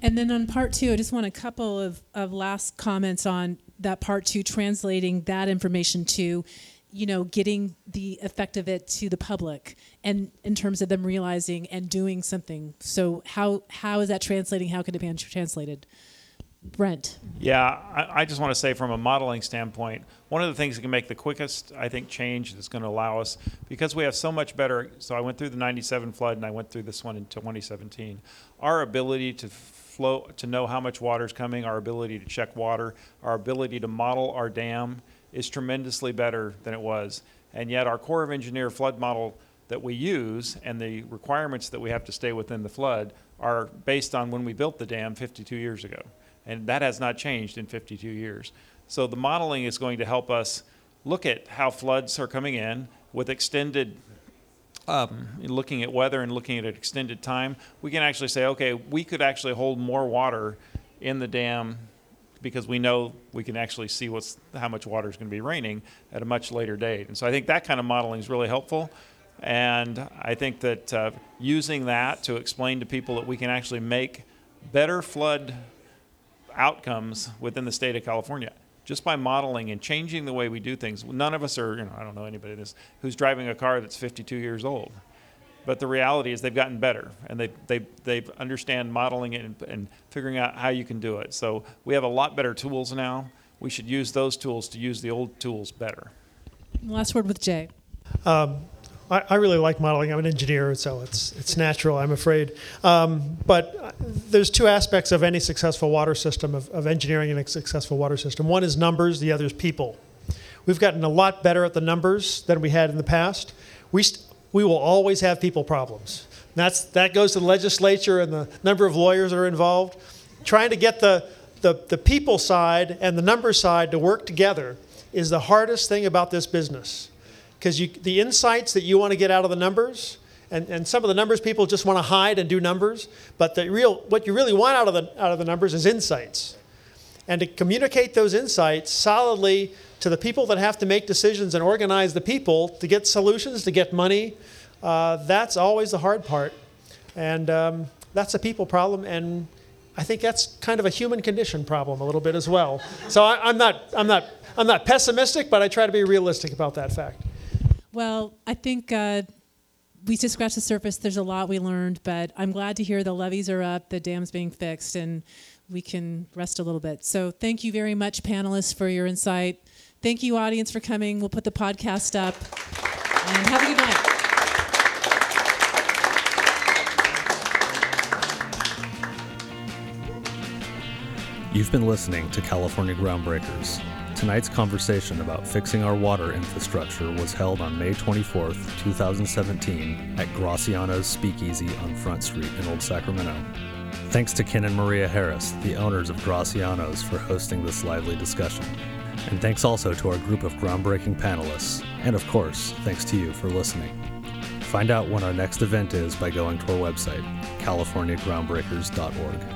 And then on part two, I just want a couple of, of last comments on that part two, translating that information to you know, getting the effect of it to the public and in terms of them realizing and doing something. So how how is that translating? How can it be translated? Brent. Yeah, I, I just want to say from a modeling standpoint, one of the things that can make the quickest, I think, change that's going to allow us, because we have so much better. So I went through the 97 flood and I went through this one in 2017. Our ability to flow, to know how much water is coming, our ability to check water, our ability to model our dam is tremendously better than it was. And yet, our Corps of Engineer flood model that we use and the requirements that we have to stay within the flood are based on when we built the dam 52 years ago. And that has not changed in 52 years. So, the modeling is going to help us look at how floods are coming in with extended um, looking at weather and looking at an extended time, we can actually say, okay, we could actually hold more water in the dam because we know we can actually see what's how much water is going to be raining at a much later date. And so I think that kind of modeling is really helpful. And I think that uh, using that to explain to people that we can actually make better flood outcomes within the state of California just by modeling and changing the way we do things. None of us are, you know, I don't know anybody this who's driving a car that's 52 years old. But the reality is they've gotten better and they, they, they understand modeling it and, and figuring out how you can do it. So we have a lot better tools now. We should use those tools to use the old tools better. Last word with Jay. Um, I, I, really like modeling. I'm an engineer, so it's it's natural. I'm afraid, um, but there's two aspects of any successful water system of, of engineering and a successful water system. One is numbers. The other is people. We've gotten a lot better at the numbers than we had in the past. We st- we will always have people problems. That's that goes to the legislature and the number of lawyers that are involved. Trying to get the the, the people side and the number side to work together is the hardest thing about this business because the insights that you want to get out of the numbers, and, and some of the numbers people just want to hide and do numbers, but the real what you really want out of the out of the numbers is insights, and to communicate those insights solidly to the people that have to make decisions and organize the people to get solutions, to get money. Uh, that's always the hard part, and um, that's a people problem, and I think that's kind of a human condition problem a little bit as well. So I, I'm not I'm not I'm not pessimistic, but I try to be realistic about that fact. Well, I think uh, we just scratched the surface. There's a lot we learned, but I'm glad to hear the levees are up, the dam's being fixed, and we can rest a little bit. So thank you very much, panelists, for your insight. Thank you, audience, for coming. We'll put the podcast up. And have a good night. You've been listening to California Groundbreakers. Tonight's conversation about fixing our water infrastructure was held on May 24th, 2017, at Graciano's Speakeasy on Front Street in Old Sacramento. Thanks to Ken and Maria Harris, the owners of Graciano's, for hosting this lively discussion. And thanks also to our group of groundbreaking panelists. And of course, thanks to you for listening. Find out when our next event is by going to our website, californiagroundbreakers.org.